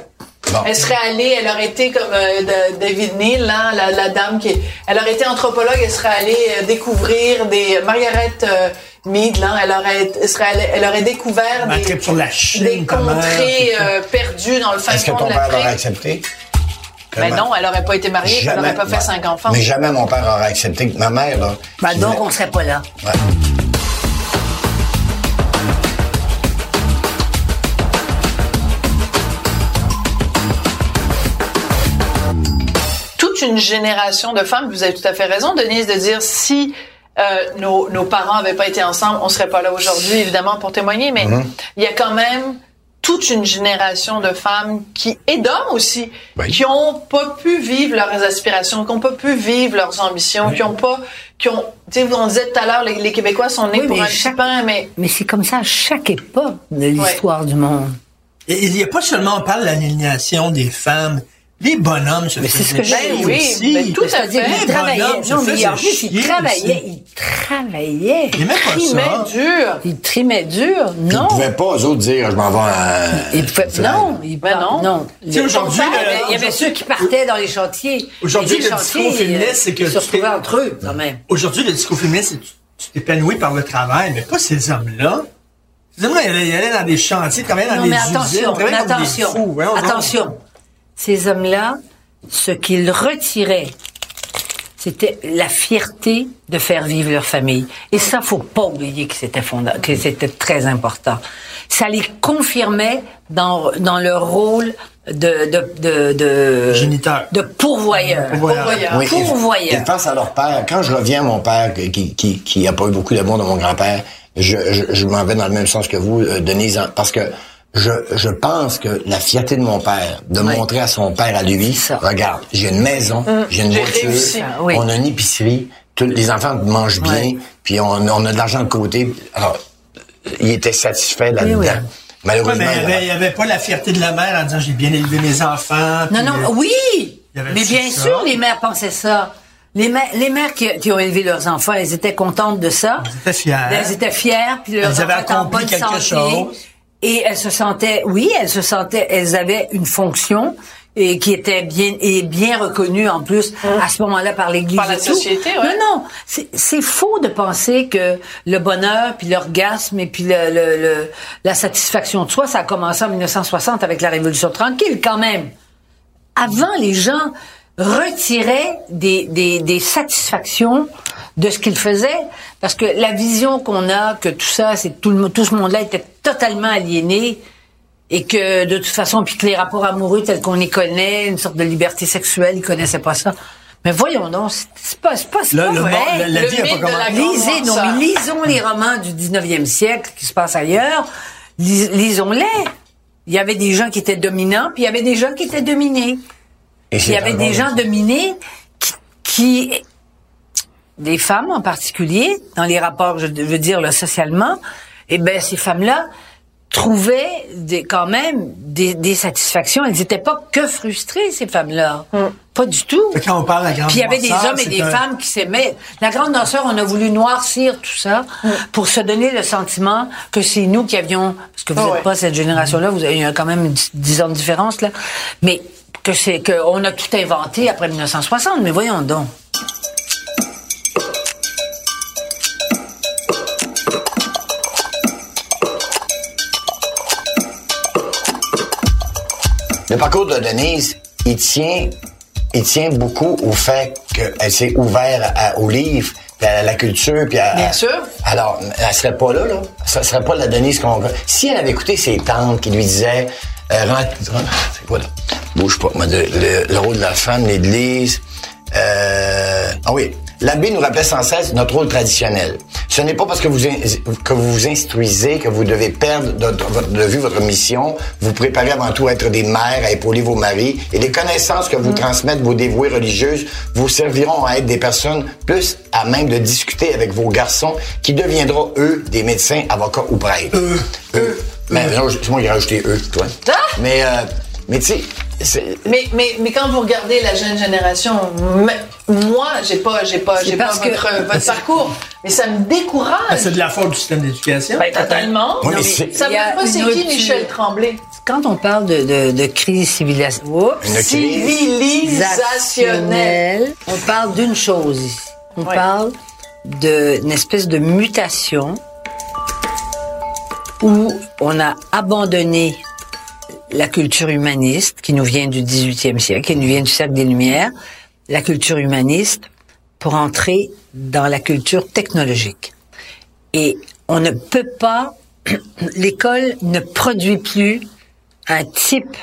Bon. Elle serait allée, elle aurait été comme euh, de- David Neal, là, la, la dame qui est, elle aurait été anthropologue, elle serait allée euh, découvrir des Margaret euh, Mead, là, elle aurait, elle serait allée- elle aurait découvert Un des, trip sur la Chine, des comment, contrées euh, perdues dans le fin Est-ce que fond ton de père l'aurait accepté? Mais Comment? non, elle aurait pas été mariée, elle aurait pas fait cinq enfants. Mais jamais mon père aurait accepté. Ma mère, là. Ben, donc, on serait pas là. Ouais. Une génération de femmes, vous avez tout à fait raison, Denise, de dire si euh, nos, nos parents n'avaient pas été ensemble, on serait pas là aujourd'hui, évidemment, pour témoigner, mais Mm-hmm. il y a quand même toute une génération de femmes qui et d'hommes aussi Oui. qui ont pas pu vivre leurs aspirations, qui ont pas pu vivre leurs ambitions, qui ont pas qui ont tu sais on disait tout à l'heure les, les Québécois sont nés Oui, pour un chaque- pain mais Mais c'est comme ça à chaque époque de l'histoire du monde. Il n'y a pas seulement, on parle de l'aliénation des femmes, les bonhommes se Mais c'est ce que faisaient j'ai chier dit. oui, aussi. mais tout à C'est-à-dire, fait. il Les travaillait. bonhommes se Non, mais en faisaient plus, il chier travaillait. aussi. Il travaillait. Il aimait pas trimait ça. dur. Il trimait dur. Ils Non. ne pouvaient pas, eux autres, dire, je m'en vais à... Non, Ben non. non. Tu sais, aujourd'hui, Il y avait- ceux qui partaient dans les chantiers. Aujourd'hui, le discours féministe, euh, c'est que Ils se tu retrouvaient entre eux, quand même. Aujourd'hui, le discours féministe, c'est que tu t'épanouis par le travail, mais pas ces hommes-là. Ces hommes-là, ils allaient, ils allaient dans des chantiers, travaillaient dans Non, des mais usines, attention, travaillaient attention, fous. Voyons donc. attention. Ces hommes-là, ce qu'ils retiraient, c'était la fierté de faire vivre leur famille. Et ça, faut pas oublier que c'était fonda- que c'était très important. Ça les confirmait dans, dans leur rôle de, de, de, de, Géniteur. de pourvoyeur. Pourvoyeur. Oui, ils- Pourvoyeur. Ils face à leur père. Quand je reviens à mon père, qui, qui, qui a pas eu beaucoup d'amour de mon grand-père, je, je, je m'en vais dans le même sens que vous, euh, Denise, hein, parce que je, je pense que la fierté de mon père, de montrer à son père à lui, ça. regarde, j'ai une maison, j'ai une j'ai voiture, réussi. Ah, oui. on a une épicerie, tous les enfants mangent bien, puis on, on a de l'argent de côté. Alors, il était satisfait là-dedans. oui. Ouais, Malheureusement, mais il n'y avait, il y avait pas la fierté de la mère en disant j'ai bien élevé mes enfants. Non, non, euh, oui! Mais bien ça. sûr, les mères pensaient ça. Les mères, les mères qui, qui ont élevé leurs enfants, elles étaient contentes de ça. Elles étaient fières. Elles étaient fières, puis leurs Elles avaient en accompli bonne quelque santé. chose. Et elles se sentaient, oui, elles se sentaient, elles avaient une fonction et qui était bien et bien reconnue en plus à ce moment-là par l'Église. Par la et tout. société, ouais. Non, non, c'est c'est faux de penser que le bonheur, puis l'orgasme et puis le, le- le- la satisfaction de soi, ça a commencé en 1960 avec la Révolution tranquille quand même avant, les gens retiraient des, des, des satisfactions de ce qu'ils faisaient, parce que la vision qu'on a, que tout ça, c'est tout, le, tout ce monde-là était totalement aliéné, et que de toute façon, puis que les rapports amoureux tels qu'on les connaît, une sorte de liberté sexuelle, ils connaissaient pas ça. Mais voyons donc, c'est pas, c'est pas, c'est pas le vrai. monde- la, la Le vie a pas la Lisez, non, noirceur. mais lisons les romans du 19e siècle qui se passent ailleurs. Lis- Lisons-les. Il y avait des gens qui étaient dominants, puis il y avait des gens qui étaient dominés. Et Puis il y avait des gens dominés qui, qui- des femmes en particulier, dans les rapports, je veux dire, là, socialement, et ben ces femmes-là trouvaient des, quand même des, des satisfactions. Elles n'étaient pas que frustrées, ces femmes-là. Pas du tout. Que Quand on parle de la grande Puis il y avait des hommes et des un- femmes qui s'aimaient. La grande danseur, on a voulu noircir tout ça pour se donner le sentiment que c'est nous qui avions, parce que vous Ah n'êtes ouais. pas cette génération-là, vous avez il y a quand même une dix- dix ans de différence là, mais que c'est qu'on a tout inventé après 1960. Mais voyons donc. Le parcours de Denise, il tient, il tient beaucoup au fait qu'elle s'est ouverte à- au livre, puis à la culture, puis à... Bien sûr. Alors, elle serait pas là, là. Ça serait pas la Denise qu'on... Si elle avait écouté ses tantes qui lui disaient... Euh, rentre- rentre- c'est quoi, là? Bouge pas. moi, de- le, le rôle de la femme, l'Église... Euh, ah oui. L'abbé nous rappelait sans cesse notre rôle traditionnel. Ce n'est pas parce que vous, que vous vous instruisez que vous devez perdre de, de- votre- de vue votre mission. Vous préparez avant tout à être des mères, à épauler vos maris. Et les connaissances que vous transmettent vos dévouées religieuses vous serviront à être des personnes plus à même de discuter avec vos garçons qui deviendront, eux, des médecins, avocats ou prêtres. Eux. Eux. Mais non, c'est moi qui ai rajouté eux, toi. Ah! Mais, euh, mais tu sais, Mais, mais, mais quand vous regardez la jeune génération, moi, j'ai pas, j'ai pas, C'est j'ai pas parce que- votre, *laughs* votre parcours, mais ça me décourage. Ah, C'est de la faute du système d'éducation. Ben, totalement. Oui, mais Non, c'est- Ça me pas c'est qui autre- Michel Tremblay. Quand on parle de, de, de crise civilisationnelle, on parle d'une chose ici. On parle d'une espèce de mutation où on a abandonné la culture humaniste qui nous vient du 18e siècle, qui nous vient du siècle des Lumières, la culture humaniste pour entrer dans la culture technologique. Et on ne peut pas, *clears throat* l'école ne produit plus un type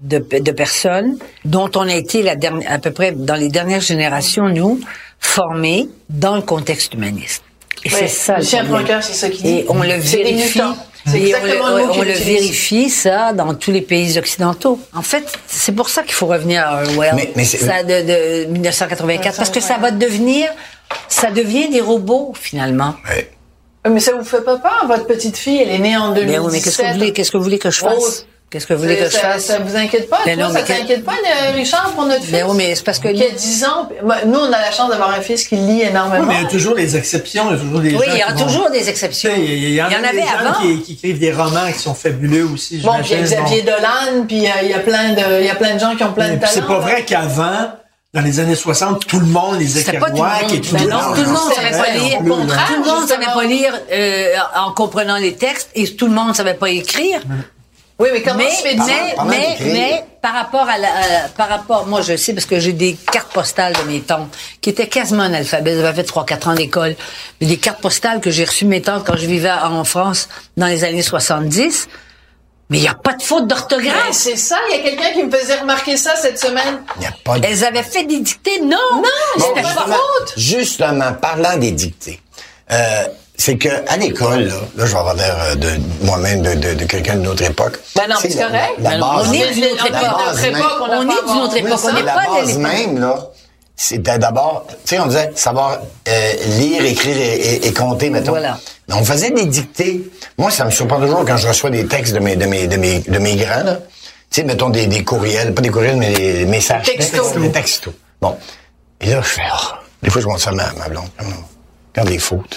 de, de personnes dont on a été la dernière, à peu près dans les dernières générations, nous, formés dans le contexte humaniste. Et c'est ça. le Lucien. Francoeur, c'est ça qu'il dit. Et on le vérifie. C'est Et on le, exactement le mot on le vérifie, ça, dans tous les pays occidentaux. En fait, c'est pour ça qu'il faut revenir à Orwell. Mais- mais c'est- ça de, de 1984. Parce que ça va devenir, ça devient des robots, finalement. Ouais. Mais ça vous fait pas peur? Votre petite fille, elle est née en 2017. Mais oui, mais qu'est-ce que vous voulez, qu'est-ce que vous voulez que je fasse? Qu'est-ce que vous voulez que je ça, fasse? Ça vous inquiète pas? Mais Toi, non, ça mais t'inquiète pas, Richard, pour notre fils? Mais oui, mais c'est parce que Qui a 10 ans. Nous, on a la chance d'avoir un fils qui lit Oui, énormément. mais il y a toujours des exceptions. Il y a toujours des Oui, gens il y a vont- toujours des exceptions. sais, Il y, en a avait des gens avant. qui, qui écrivent des romans qui sont fabuleux aussi. Bon, puis il y a. Xavier. Dolan, puis euh, il y a plein de, il y a plein de gens qui ont plein de Puis talents. C'est pas vrai qu'avant, dans les années 60, tout le monde les tout le Kerouac et tout Ben le non, monde. tout le monde savait pas lire. Tout le monde savait pas lire en comprenant les textes et tout le monde savait pas écrire. Oui, mais comment mais, se fait mais, mais, d'écrire. mais, par rapport à la, à- par rapport, moi je sais parce que j'ai des cartes postales de mes tantes qui étaient quasiment analphabètes, avaient fait 3-4 ans d'école, mais des cartes postales que j'ai reçues de mes tantes quand je vivais en France dans les années 70. Mais il n'y a pas de faute d'orthographe. c'est ça, il y a quelqu'un qui me faisait remarquer ça cette semaine. Il n'y a pas de... Elles avaient fait des dictées, non. Non, Bon, c'était pas faute. justement, parlant des dictées, euh, c'est que à l'école, là, là, je vais avoir l'air euh, de moi-même de, de, de quelqu'un d'une autre époque. Ben non, C'est la- correct. La, base on est d'une autre époque. on est d'une autre époque. On n'est la pas de l'époque. même, là, c'était d'abord, tu sais, on disait savoir euh, lire, écrire et, et- et compter, mettons. Voilà. Mais on faisait des dictées. Moi, ça me surprend toujours quand je reçois des textes de mes, de mes, de mes, de mes grands, là. Tu sais, mettons des, des courriels, pas des courriels, mais des messages. Textos. Des textos. Bon. Et là, je fais, oh. Des fois, je montre ça à ma, ma blonde. Regarde les fautes.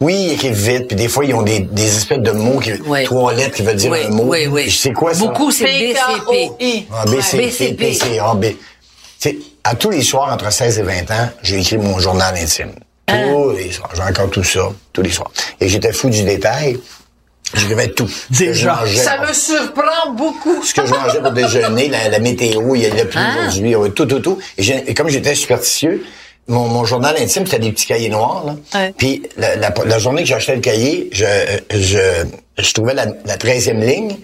Oui, ils écrivent vite, puis des fois, ils ont des, des espèces de mots, qui, trois lettres qui veulent dire Oui, un mot. oui, oui. Je sais quoi, ça? Beaucoup, c'est BCP. Ah, BCP. PCA, B. Tu sais, à tous les soirs, entre 16 et 20 ans, j'ai écrit mon journal intime. Tous les soirs. J'ai encore tout ça, tous les soirs. Et j'étais fou du détail. J'écrivais tout. Déjà. Ça me surprend beaucoup. Ce que je mangeais pour *laughs* déjeuner, la, la météo, il y a le pluie Ah. aujourd'hui, tout, tout, tout. Et comme j'étais superstitieux, mon, mon journal intime, c'était des petits cahiers noirs. Là. Ouais. Puis la, la, la journée que j'achetais le cahier, je, je, je trouvais la, la 13e ligne.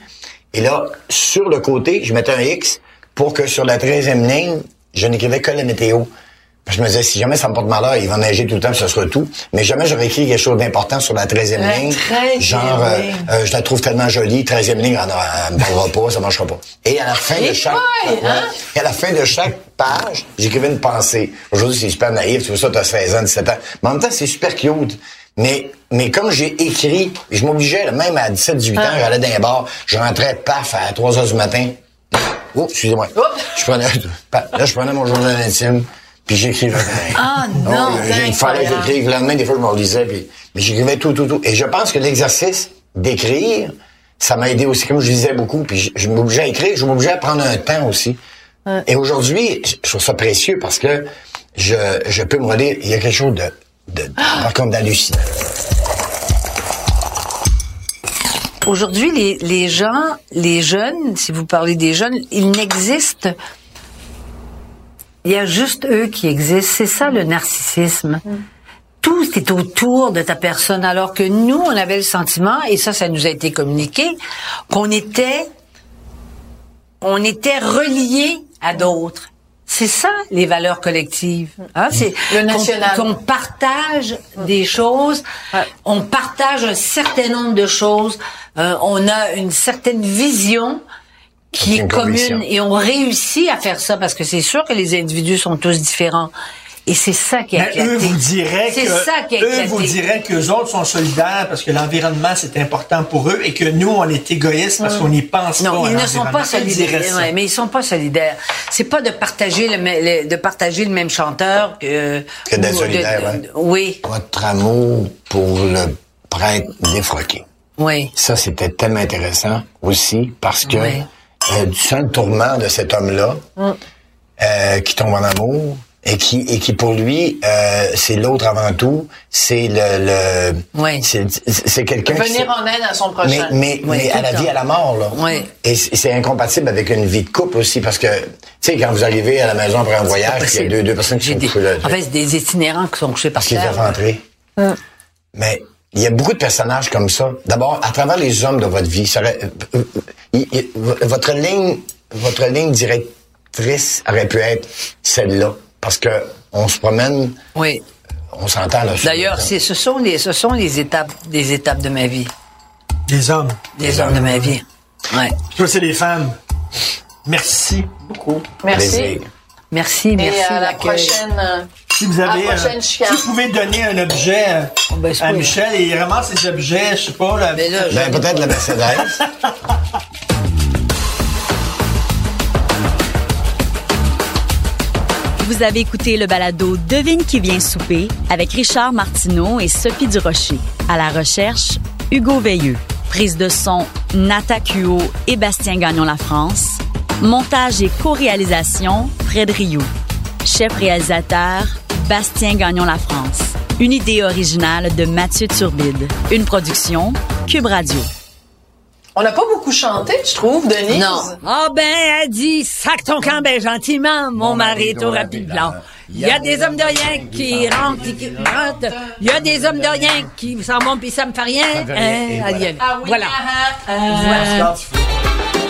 Et là, sur le côté, je mettais un X pour que sur la 13e ligne, je n'écrivais que la météo. Je me disais, si jamais ça me porte malheur, il va neiger tout le temps, ce sera tout. Mais jamais j'aurais écrit quelque chose d'important sur la 13e La ligne. 13e Genre, euh, euh, je la trouve tellement jolie, 13e ligne, elle, elle me parlera pas, ça marchera pas. Et à la fin de Et chaque, hein? et à la fin de chaque page, j'écrivais une pensée. Aujourd'hui, c'est super naïf, tu vois ça, t'as 16 ans, 17 ans. Mais en même temps, c'est super cute. Mais, mais comme j'ai écrit, je m'obligeais, même à 17, 18 ans, Ah. j'allais dans un bar, je rentrais, paf, à 3 heures du matin. Oh, excusez-moi. Je prenais, là, je prenais mon journal intime, puis j'écrivais. Ah, non, Oh, il- il fallait que j'écrive. Le lendemain, des fois, je me relisais, puis, mais j'écrivais tout, tout, tout. Et je pense que l'exercice d'écrire, ça m'a aidé aussi, comme je lisais beaucoup, puis je, je m'obligeais à écrire, je m'obligeais à prendre un temps aussi. Et aujourd'hui, je trouve ça précieux parce que je, je peux me relire. Il y a quelque chose de, de, par contre, d'hallucinant. Aujourd'hui, les, les gens, les jeunes, si vous parlez des jeunes, ils n'existent. Il y a juste eux qui existent. C'est ça le narcissisme. Tout est autour de ta personne, alors que nous, on avait le sentiment, et ça, ça nous a été communiqué, qu'on était, on était reliés à d'autres. C'est ça les valeurs collectives. Hein? C'est Le qu'on- national. qu'on partage des choses, on partage un certain nombre de choses, euh, on a une certaine vision qui est une commune et on réussit à faire ça parce que c'est sûr que les individus sont tous différents. Et c'est ça qui a Mais éclaté. eux vous diraient C'est que ça qui a eux éclaté. vous diraient que les autres sont solidaires parce que l'environnement c'est important pour eux et que nous on est égoïstes parce qu'on n'y pense pas. Non, à ils ne sont pas solidaires. Ouais, mais ils sont pas solidaires. C'est pas de partager le, de partager le même chanteur que Que d'être de- solidaire, de- ouais. de- Oui, Votre amour pour le prêtre défroqué. oui. Ça, c'était tellement intéressant aussi parce que Ouais. euh, du seul tourment de cet homme-là euh, qui tombe en amour et qui et qui pour lui euh, c'est l'autre avant tout, c'est le, le Ouais. c'est c'est quelqu'un qui Venir en aide à son mais prochain. mais, mais à la le vie temps. à la mort là. Ouais. Et c'est incompatible avec une vie de couple aussi parce que tu sais quand vous arrivez à la maison après un voyage, il y a deux, deux personnes qui sont des, couchées là. en fait, c'est des itinérants qui sont couchés par Parce qu'ils terre. doivent rentrer. Mais il y a beaucoup de personnages comme ça. D'abord, à travers les hommes de votre vie, ça aurait- euh, euh, votre ligne, votre ligne directrice aurait pu être celle-là, parce que on se promène, Oui. on s'entend là. D'ailleurs, c'est ce sont les ce sont les étapes des étapes de ma vie, Des hommes. des hommes de ma vie. Ouais. Toi c'est des femmes. Merci beaucoup. Merci. Plaisir. Merci, Et merci. à la prochaine. euh, Si vous avez, À la prochaine euh, si vous pouvez donner un objet euh, Oh, ben, à Michel et il ramasse ses objets, je sais pas là. Là, Ben, peut-être la Mercedes. *laughs* Vous avez écouté le balado Devine qui vient souper avec Richard Martineau et Sophie Durocher. À la recherche, Hugo Veilleux. Prise de son, Nata Cuo et Bastien Gagnon La France. Montage et co-réalisation, Fred Rioux. Chef réalisateur, Bastien Gagnon La France. Une idée originale de Mathieu Turbide. Une production, Cube Radio. On n'a pas beaucoup chanté, je trouve, Denise? Non. Ah ben, elle dit, sac ton camp ben gentiment, mon mari est au rapide blanc. Il y a des hommes de rien qui rentrent et qui rentrent. Il y a des hommes de rien qui s'en vont puis ça me fait rien. Hein. Ah oui, Voilà. ah, ah, ah. Voilà.